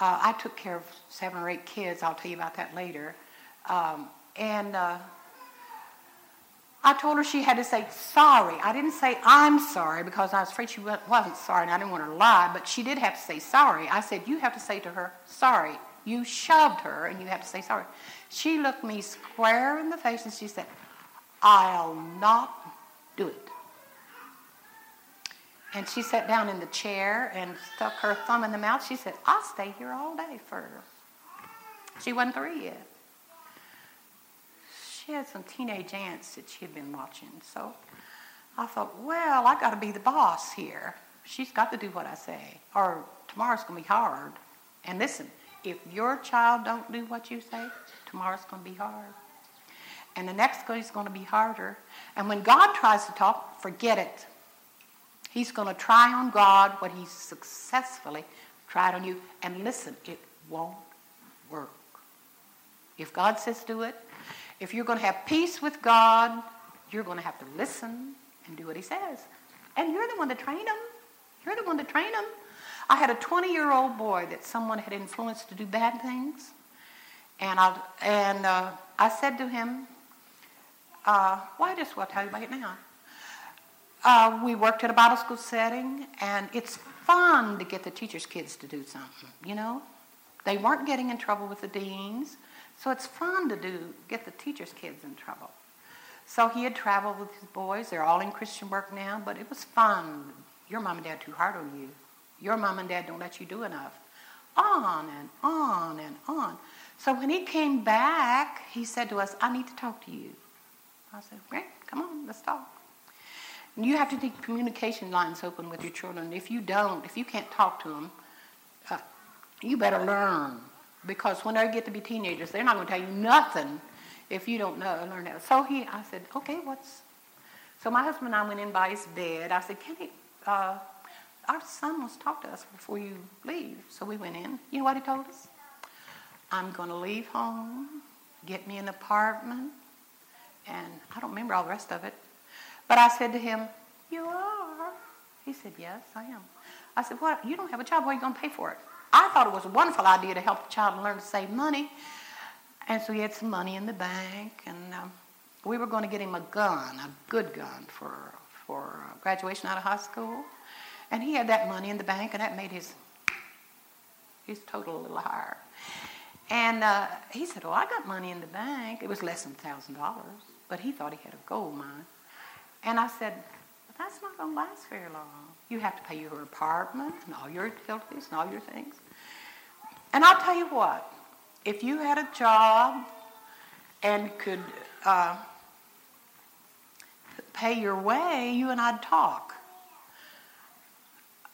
Speaker 2: Uh, I took care of seven or eight kids. I'll tell you about that later. Um, and uh, I told her she had to say sorry. I didn't say I'm sorry because I was afraid she wasn't sorry and I didn't want her to lie, but she did have to say sorry. I said, You have to say to her, sorry. You shoved her and you have to say sorry. She looked me square in the face and she said, I'll not do it. And she sat down in the chair and stuck her thumb in the mouth. She said, I'll stay here all day for her. She wasn't three yet she had some teenage aunts that she had been watching. So I thought, well, I got to be the boss here. She's got to do what I say, or tomorrow's going to be hard. And listen, if your child don't do what you say, tomorrow's going to be hard. And the next day is going to be harder. And when God tries to talk, forget it. He's going to try on God what he successfully tried on you. And listen, it won't work. If God says do it, if you're going to have peace with God, you're going to have to listen and do what He says. And you're the one to train them. You're the one to train them. I had a 20 year old boy that someone had influenced to do bad things. And, I, and uh, I said to him, uh, well, I just will tell you about it now. Uh, we worked at a Bible school setting, and it's fun to get the teachers' kids to do something, you know? They weren't getting in trouble with the deans. So it's fun to do, get the teacher's kids in trouble. So he had traveled with his boys. They're all in Christian work now, but it was fun. Your mom and dad too hard on you. Your mom and dad don't let you do enough. On and on and on. So when he came back, he said to us, I need to talk to you. I said, great, come on, let's talk. And you have to keep communication lines open with your children. If you don't, if you can't talk to them, uh, you better learn because when they get to be teenagers, they're not going to tell you nothing if you don't know learn that. So he, I said, okay, what's? So my husband and I went in by his bed. I said, Kenny, uh, our son wants to talk to us before you leave. So we went in. You know what he told us? I'm going to leave home, get me an apartment, and I don't remember all the rest of it. But I said to him, You are? He said, Yes, I am. I said, What? You don't have a job. Where are you going to pay for it? I thought it was a wonderful idea to help the child learn to save money. And so he had some money in the bank, and um, we were going to get him a gun, a good gun for, for graduation out of high school. And he had that money in the bank, and that made his, his total a little higher. And uh, he said, Well, I got money in the bank. It was less than $1,000, but he thought he had a gold mine. And I said, that's not going to last very long. You have to pay your apartment and all your utilities and all your things. And I'll tell you what, if you had a job and could uh, pay your way, you and I'd talk.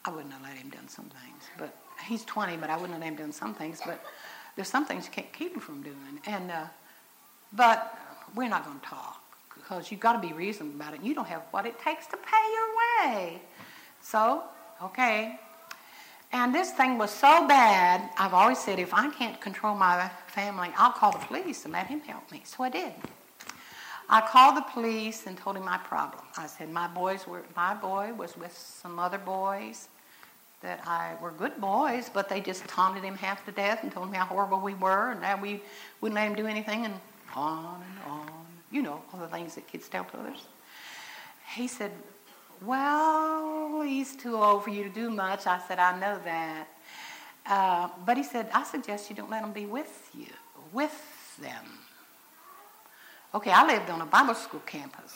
Speaker 2: I wouldn't have let him done some things, but he's 20, but I wouldn't have let him done some things. But there's some things you can't keep him from doing. And uh, but we're not going to talk because you've got to be reasonable about it. You don't have what it takes to pay your way. So, okay. And this thing was so bad, I've always said if I can't control my family, I'll call the police and let him help me. So I did. I called the police and told him my problem. I said my boys were my boy was with some other boys. that I were good boys, but they just taunted him half to death and told him how horrible we were and that we wouldn't let him do anything and on and on. You know, all the things that kids tell to others. He said, Well, he's too old for you to do much. I said, I know that. Uh, but he said, I suggest you don't let him be with you, with them. Okay, I lived on a Bible school campus.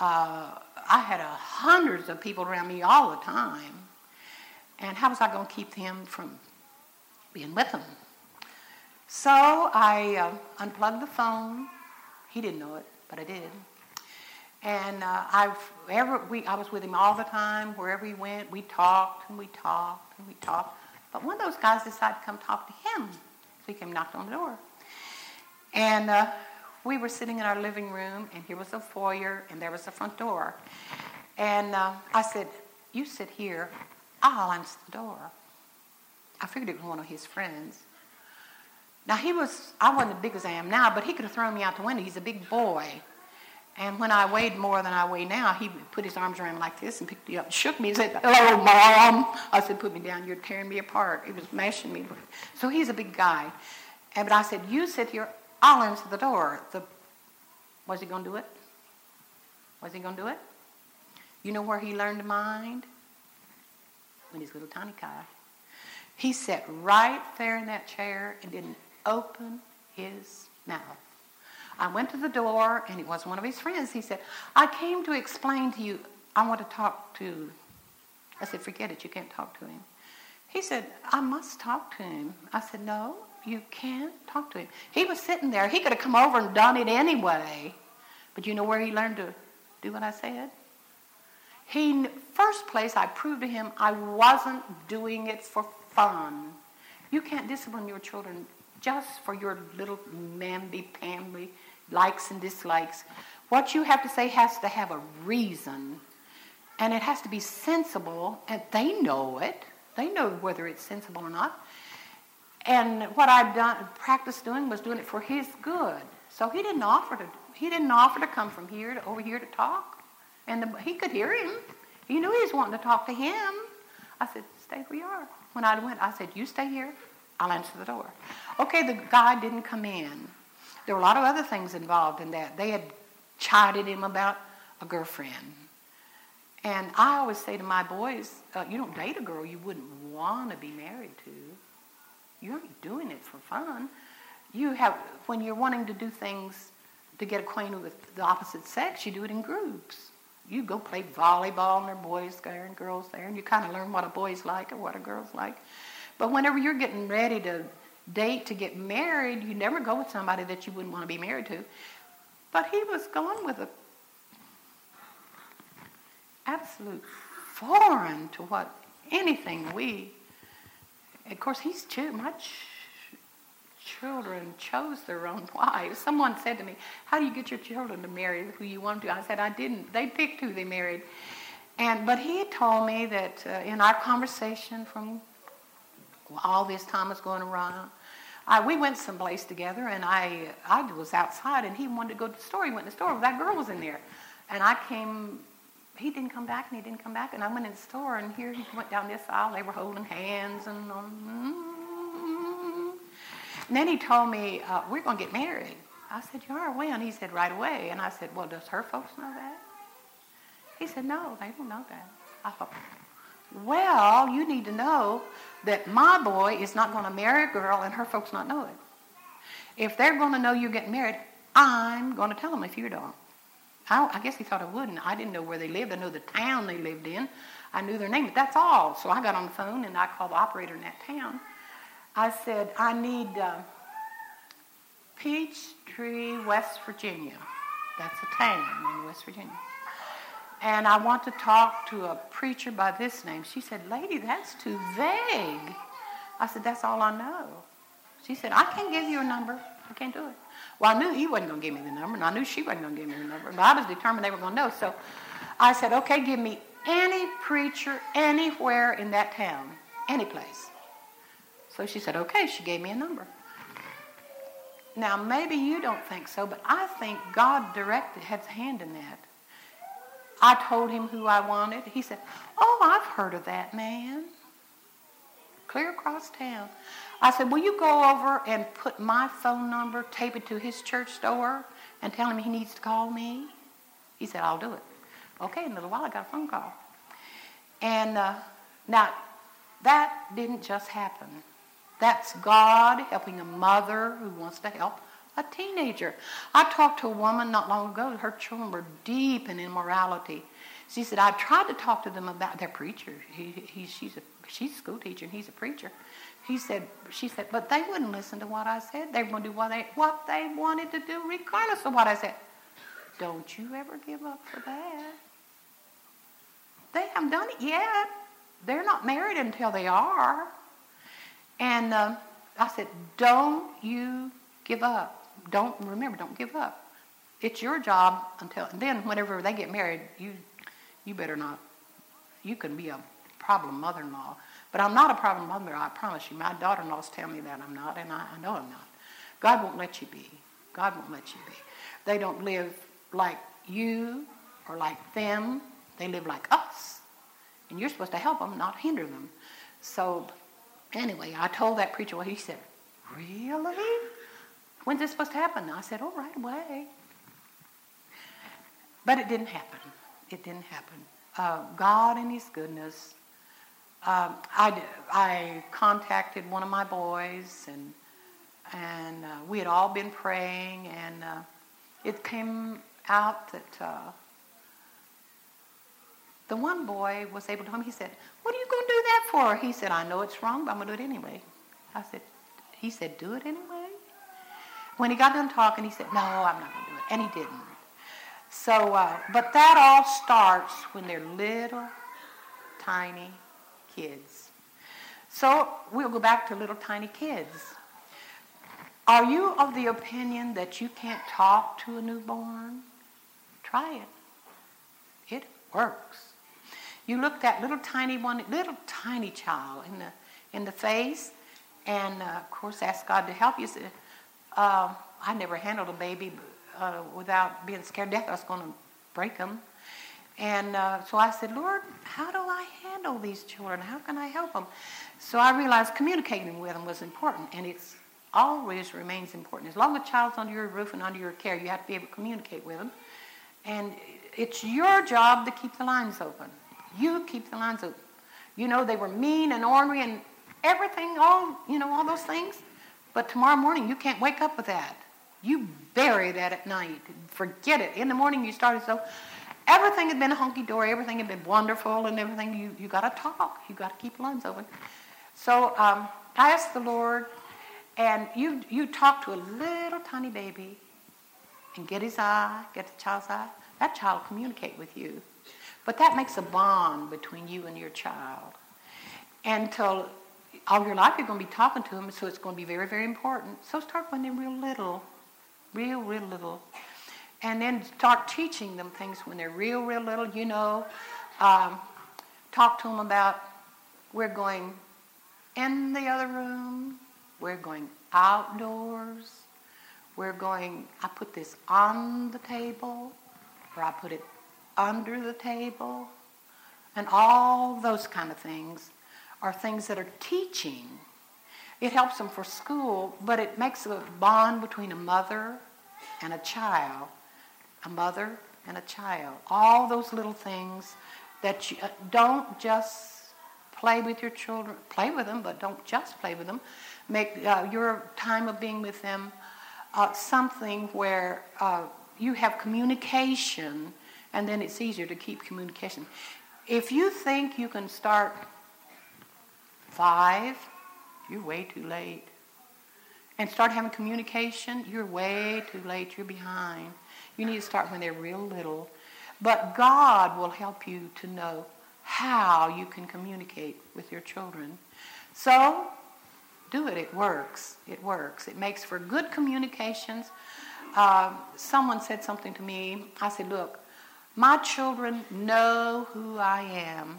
Speaker 2: Uh, I had uh, hundreds of people around me all the time. And how was I going to keep them from being with them? So I uh, unplugged the phone. He didn't know it, but I did. And uh, I've ever we I was with him all the time. Wherever he went, we talked and we talked and we talked. But one of those guys decided to come talk to him, so he came knocked on the door. And uh, we were sitting in our living room, and here was the foyer, and there was the front door. And uh, I said, "You sit here. I'll answer the door." I figured it was one of his friends. Now he was, I wasn't as big as I am now, but he could have thrown me out the window. He's a big boy. And when I weighed more than I weigh now, he put his arms around me like this and picked me up and shook me and said, Hello, Mom. I said, Put me down. You're tearing me apart. He was mashing me. So he's a big guy. And, but I said, You sit here. I'll answer the door. The, was he going to do it? Was he going to do it? You know where he learned to mind? When he's a little tiny guy. He sat right there in that chair and didn't open his mouth. I went to the door, and it was one of his friends. He said, I came to explain to you, I want to talk to. I said, forget it, you can't talk to him. He said, I must talk to him. I said, no, you can't talk to him. He was sitting there. He could have come over and done it anyway. But you know where he learned to do what I said? He, first place, I proved to him I wasn't doing it for fun. You can't discipline your children just for your little mamby-pamby likes and dislikes. What you have to say has to have a reason, and it has to be sensible, and they know it. They know whether it's sensible or not. And what I've done, practiced doing was doing it for his good. So he didn't offer to. He didn't offer to come from here to over here to talk, and the, he could hear him. He knew he was wanting to talk to him. I said, "Stay where you are." When I went, I said, "You stay here. I'll answer the door." Okay, the guy didn't come in. There were a lot of other things involved in that. They had chided him about a girlfriend. And I always say to my boys, uh, you don't date a girl you wouldn't want to be married to. You're doing it for fun. You have, when you're wanting to do things to get acquainted with the opposite sex, you do it in groups. You go play volleyball, and there are boys there and girls there, and you kind of learn what a boy's like and what a girl's like. But whenever you're getting ready to date to get married, you never go with somebody that you wouldn't want to be married to. But he was going with a absolute foreign to what anything we. Of course, he's too much. Children chose their own wives. Someone said to me, "How do you get your children to marry who you want to?" I said, "I didn't. They picked who they married." And but he told me that uh, in our conversation from all this time was going around. I, we went someplace together, and I, I was outside, and he wanted to go to the store. He went to the store. That girl was in there. And I came, he didn't come back, and he didn't come back. And I went in the store, and here he went down this aisle. They were holding hands. And, um, and then he told me, uh, We're going to get married. I said, You are? When? He said, Right away. And I said, Well, does her folks know that? He said, No, they don't know that. I thought, Well, you need to know that my boy is not going to marry a girl and her folks not know it. If they're going to know you're getting married, I'm going to tell them if you don't. I, I, guess he thought I wouldn't. I didn't know where they lived. I knew the town they lived in. I knew their name, but that's all. So I got on the phone and I called the operator in that town. I said, I need uh, Peachtree, West Virginia. That's a town in West Virginia and I want to talk to a preacher by this name. She said, Lady, that's too vague. I said, That's all I know. She said, I can't give you a number. I can't do it. Well, I knew he wasn't going to give me the number, and I knew she wasn't going to give me the number, but I was determined they were going to know. So I said, Okay, give me any preacher anywhere in that town, any place. So she said, Okay, she gave me a number. Now, maybe you don't think so, but I think God directed, had a hand in that. I told him who I wanted. He said, Oh, I've heard of that man. clear across town. I said, Will you go over and put my phone number, tape it to his church door, and tell him he needs to call me? He said, I'll do it. Okay, in a little while I got a phone call. And uh, now, that didn't just happen. That's God helping a mother who wants to help a teenager. I talked to a woman not long ago, her children were deep in immorality. She said, I tried to talk to them about their preacher. He, he, she's, a, she's a school teacher and he's a preacher. He said, she said, but they wouldn't listen to what I said. They were going to do what they, what they wanted to do regardless of what I said. Don't you ever give up for that. They haven't done it yet. They're not married until they are. And uh, I said, don't you give up. Don't remember, don't give up. It's your job until then. Whenever they get married, you you better not. You can be a problem mother-in-law, but I'm not a problem mother. I promise you. My daughter-in-laws tell me that I'm not, and I, I know I'm not. God won't let you be. God won't let you be. They don't live like you or like them. They live like us, and you're supposed to help them, not hinder them. So, anyway, I told that preacher. Well, he said, "Really? When's this supposed to happen?" I said, "Oh, right away." But it didn't happen. It didn't happen. Uh, God in His goodness. Um, I, I contacted one of my boys, and and uh, we had all been praying, and uh, it came out that uh, the one boy was able to come. He said, "What are you going to do that for?" He said, "I know it's wrong, but I'm going to do it anyway." I said, "He said, do it anyway." When he got done talking, he said, "No, I'm not going to do it," and he didn't. So, uh, but that all starts when they're little, tiny kids. So we'll go back to little tiny kids. Are you of the opinion that you can't talk to a newborn? Try it. It works. You look that little tiny one, little tiny child in the in the face, and uh, of course ask God to help you. Uh, I never handled a baby uh, without being scared to death I was going to break them. And uh, so I said, Lord, how do I handle these children? How can I help them? So I realized communicating with them was important, and it's always remains important. As long as a child's under your roof and under your care, you have to be able to communicate with them. And it's your job to keep the lines open. You keep the lines open. You know, they were mean and ornery and everything, all, you know, all those things. But tomorrow morning, you can't wake up with that. You bury that at night. Forget it. In the morning, you started so. Everything had been hunky dory. Everything had been wonderful, and everything. You you got to talk. You got to keep lines open. So um, I asked the Lord, and you you talk to a little tiny baby, and get his eye, get the child's eye. That child will communicate with you, but that makes a bond between you and your child. Until all your life, you're going to be talking to them, so it's going to be very, very important. So start when they're real little real, real little. And then start teaching them things when they're real, real little. You know, um, talk to them about we're going in the other room, we're going outdoors, we're going, I put this on the table, or I put it under the table, and all those kind of things are things that are teaching it helps them for school, but it makes a bond between a mother and a child, a mother and a child. All those little things that you uh, don't just play with your children, play with them, but don't just play with them. Make uh, your time of being with them uh, something where uh, you have communication, and then it's easier to keep communication. If you think you can start five, you're way too late. And start having communication, you're way too late. You're behind. You need to start when they're real little. But God will help you to know how you can communicate with your children. So, do it. It works. It works. It makes for good communications. Uh, someone said something to me. I said, Look, my children know who I am,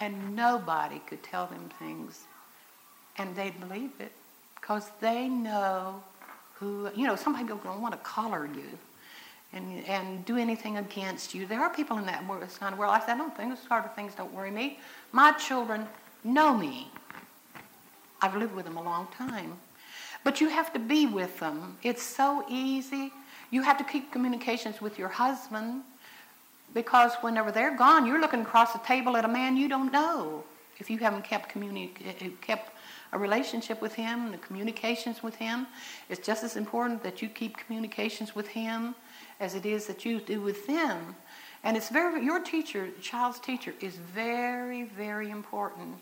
Speaker 2: and nobody could tell them things and they'd believe it because they know who, you know, somebody to want to collar you and, and do anything against you. There are people in that kind of world. I said, I don't think those sort of things don't worry me. My children know me. I've lived with them a long time. But you have to be with them. It's so easy. You have to keep communications with your husband because whenever they're gone, you're looking across the table at a man you don't know. If you haven't kept communi- eh, kept a relationship with him, the communications with him, it's just as important that you keep communications with him as it is that you do with them. And it's very your teacher, child's teacher, is very, very important.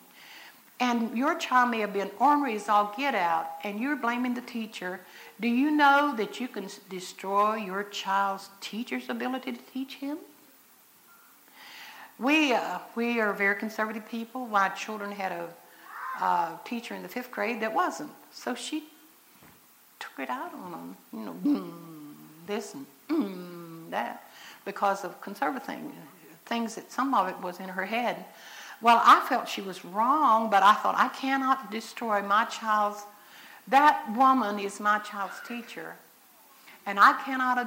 Speaker 2: And your child may have been ornery as all get out, and you're blaming the teacher. Do you know that you can destroy your child's teacher's ability to teach him? We, uh, we are very conservative people. My children had a uh, teacher in the fifth grade that wasn't. So she took it out on them, you know, mm, this and mm, that, because of conservative things, things that some of it was in her head. Well, I felt she was wrong, but I thought, I cannot destroy my child's, that woman is my child's teacher. And I cannot uh,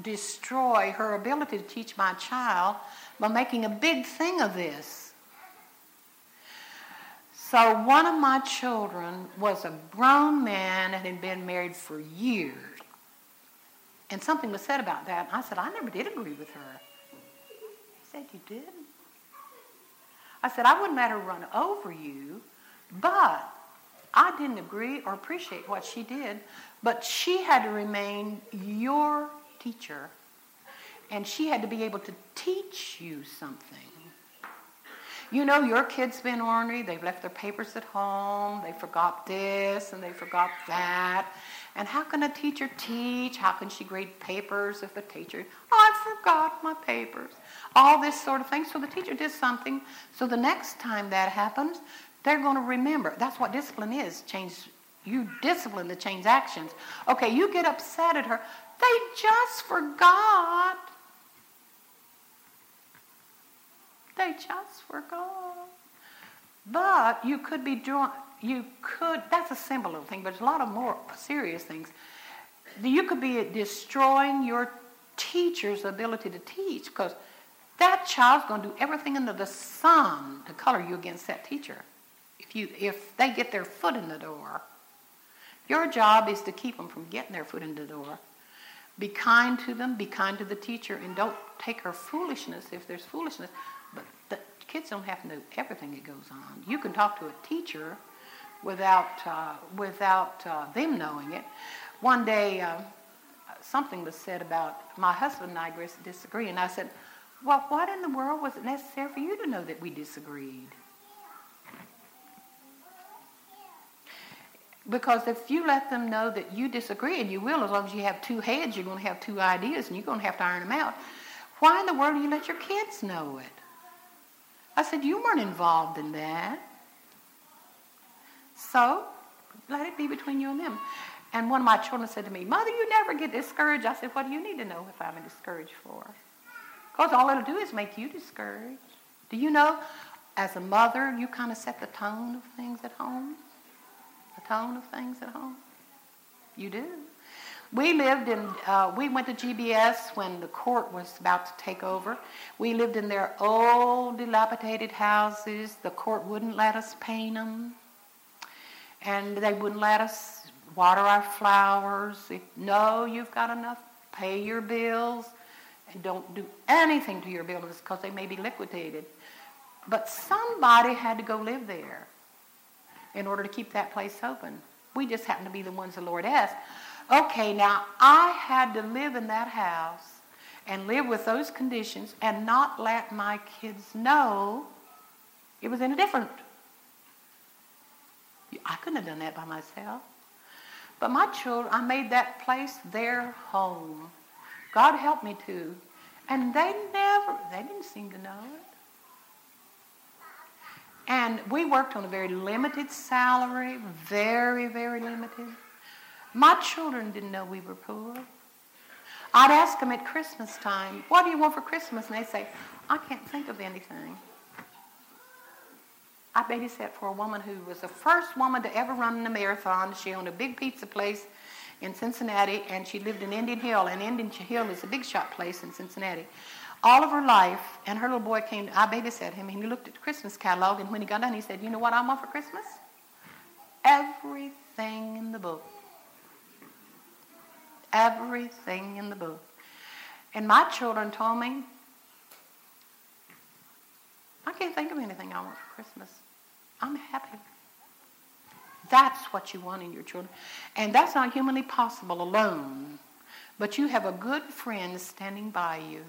Speaker 2: destroy her ability to teach my child by making a big thing of this. So one of my children was a grown man and had been married for years. And something was said about that. I said, I never did agree with her. He said, You did? I said, I wouldn't let her run over you, but I didn't agree or appreciate what she did. But she had to remain your teacher, and she had to be able to teach you something. You know, your kid's been ornery. They've left their papers at home. They forgot this and they forgot that. And how can a teacher teach? How can she grade papers if the teacher, oh, I forgot my papers? All this sort of thing. So the teacher did something. So the next time that happens, they're going to remember. That's what discipline is. Change. You discipline to change actions. Okay, you get upset at her. They just forgot. They just forgot. But you could be doing, you could, that's a simple little thing, but there's a lot of more serious things. You could be destroying your teacher's ability to teach because that child's going to do everything under the sun to color you against that teacher. If, you, if they get their foot in the door, your job is to keep them from getting their foot in the door. Be kind to them, be kind to the teacher, and don't take her foolishness if there's foolishness. But the kids don't have to know everything that goes on. You can talk to a teacher without, uh, without uh, them knowing it. One day, uh, something was said about my husband and I disagree, and I said, well, what in the world was it necessary for you to know that we disagreed? Because if you let them know that you disagree, and you will as long as you have two heads, you're going to have two ideas, and you're going to have to iron them out. Why in the world do you let your kids know it? I said, You weren't involved in that. So let it be between you and them. And one of my children said to me, Mother, you never get discouraged. I said, What do you need to know if I'm discouraged for? Because all it'll do is make you discouraged. Do you know, as a mother, you kind of set the tone of things at home? Tone of things at home? You do. We lived in, uh, we went to GBS when the court was about to take over. We lived in their old, dilapidated houses. The court wouldn't let us paint them. And they wouldn't let us water our flowers. no, you've got enough. Pay your bills and don't do anything to your buildings because they may be liquidated. But somebody had to go live there in order to keep that place open. We just happened to be the ones the Lord asked. Okay, now I had to live in that house and live with those conditions and not let my kids know it was any different. I couldn't have done that by myself. But my children, I made that place their home. God helped me to. And they never, they didn't seem to know it. And we worked on a very limited salary, very, very limited. My children didn't know we were poor. I'd ask them at Christmas time, what do you want for Christmas? And they'd say, I can't think of anything. I babysat for a woman who was the first woman to ever run in a marathon. She owned a big pizza place in Cincinnati, and she lived in Indian Hill, and Indian Hill is a big shot place in Cincinnati. All of her life, and her little boy came, I babysat him, and he looked at the Christmas catalog, and when he got done, he said, You know what I want for Christmas? everything in the book. Everything in the book. And my children told me, I can't think of anything I want for Christmas. I'm happy. That's what you want in your children. And that's not humanly possible alone. But you have a good friend standing by you,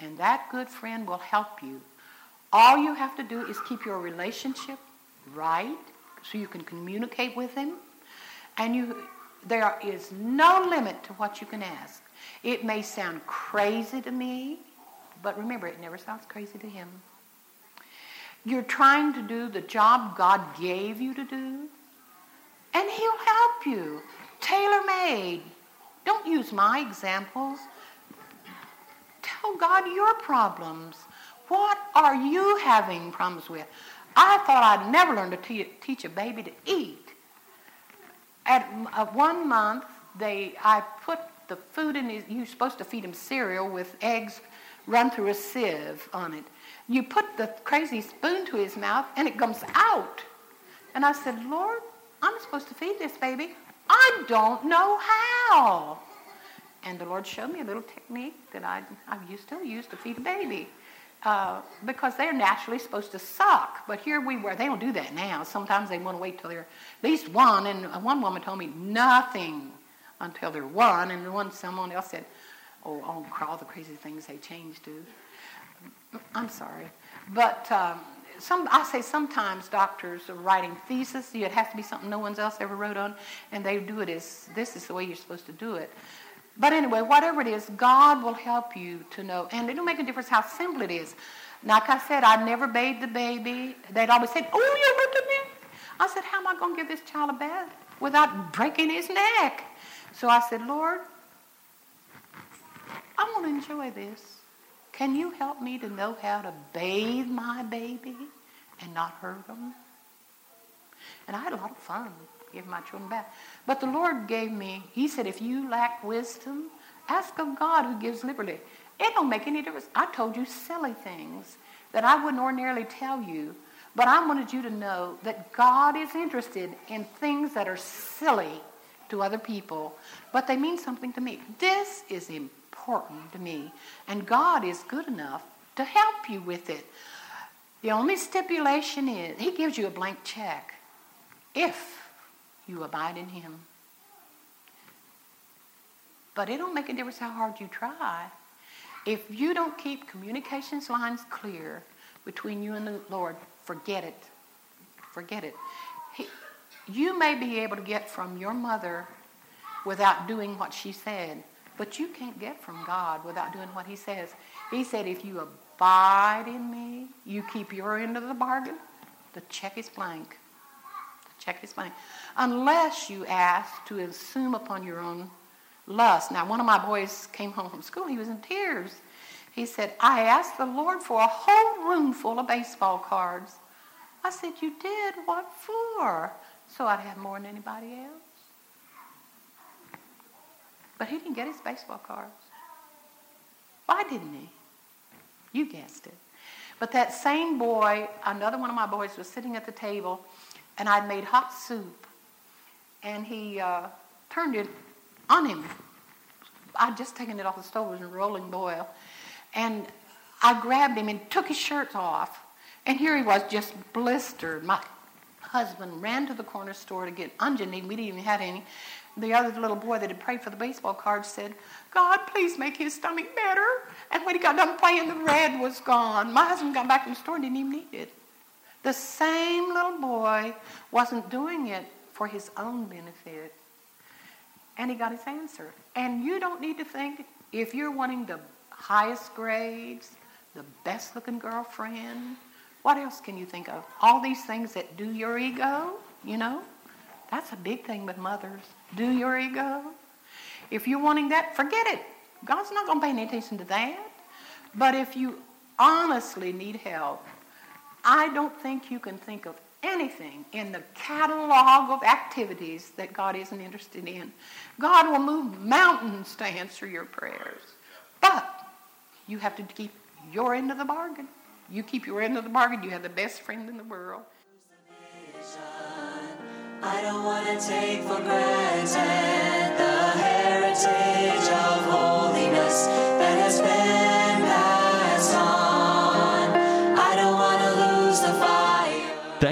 Speaker 2: and that good friend will help you. All you have to do is keep your relationship right so you can communicate with him. And you, there is no limit to what you can ask. It may sound crazy to me, but remember, it never sounds crazy to him. You're trying to do the job God gave you to do, and He'll help you. Tailor made. Don't use my examples. Tell God your problems. What are you having problems with? I thought I'd never learn to te- teach a baby to eat. At uh, one month, they I put the food in his. You're supposed to feed him cereal with eggs run through a sieve on it. You put the crazy spoon to his mouth, and it comes out. And I said, Lord, I'm supposed to feed this baby. I don't know how. And the Lord showed me a little technique that I, I used to use to feed a baby. Uh, because they're naturally supposed to suck. But here we were. They don't do that now. Sometimes they want to wait till they're at least one. And one woman told me nothing until they're one. And one someone else said, oh, all the crazy things they change to. I'm sorry. But um, some, I say sometimes doctors are writing thesis. It has to be something no one else ever wrote on. And they do it as this is the way you're supposed to do it. But anyway, whatever it is, God will help you to know. And it'll make a difference how simple it is. Like I said, I never bathed the baby. They'd always say, Oh, you looked at me. I said, How am I going to give this child a bath without breaking his neck? So I said, Lord, I want to enjoy this. Can you help me to know how to bathe my baby and not hurt him? And I had a lot of fun giving my children back. But the Lord gave me, He said, if you lack wisdom, ask of God who gives liberty. It don't make any difference. I told you silly things that I wouldn't ordinarily tell you, but I wanted you to know that God is interested in things that are silly to other people, but they mean something to me. This is important to me. And God is good enough to help you with it. The only stipulation is He gives you a blank check if you abide in Him. But it don't make a difference how hard you try. If you don't keep communications lines clear between you and the Lord, forget it. Forget it. He, you may be able to get from your mother without doing what she said, but you can't get from God without doing what He says. He said, if you abide in me, you keep your end of the bargain, the check is blank. Check is blank. Unless you ask to assume upon your own lust. Now, one of my boys came home from school, he was in tears. He said, I asked the Lord for a whole room full of baseball cards. I said, You did? What for? So I'd have more than anybody else. But he didn't get his baseball cards. Why didn't he? You guessed it. But that same boy, another one of my boys, was sitting at the table, and I'd made hot soup, and he uh, turned it on him. I'd just taken it off the stove, it was a rolling boil. And I grabbed him and took his shirt off, and here he was, just blistered. My husband ran to the corner store to get onion. We didn't even have any the other little boy that had prayed for the baseball cards said, God, please make his stomach better. And when he got done playing, the red was gone. My husband got back from the store and didn't even need it. The same little boy wasn't doing it for his own benefit. And he got his answer. And you don't need to think if you're wanting the highest grades, the best looking girlfriend, what else can you think of? All these things that do your ego, you know? That's a big thing with mothers. Do your ego. If you're wanting that, forget it. God's not going to pay any attention to that. But if you honestly need help, I don't think you can think of anything in the catalog of activities that God isn't interested in. God will move mountains to answer your prayers. But you have to keep your end of the bargain. You keep your end of the bargain, you have the best friend in the world.
Speaker 3: I don't want to take for granted the heritage of holiness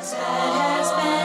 Speaker 4: that
Speaker 3: has been.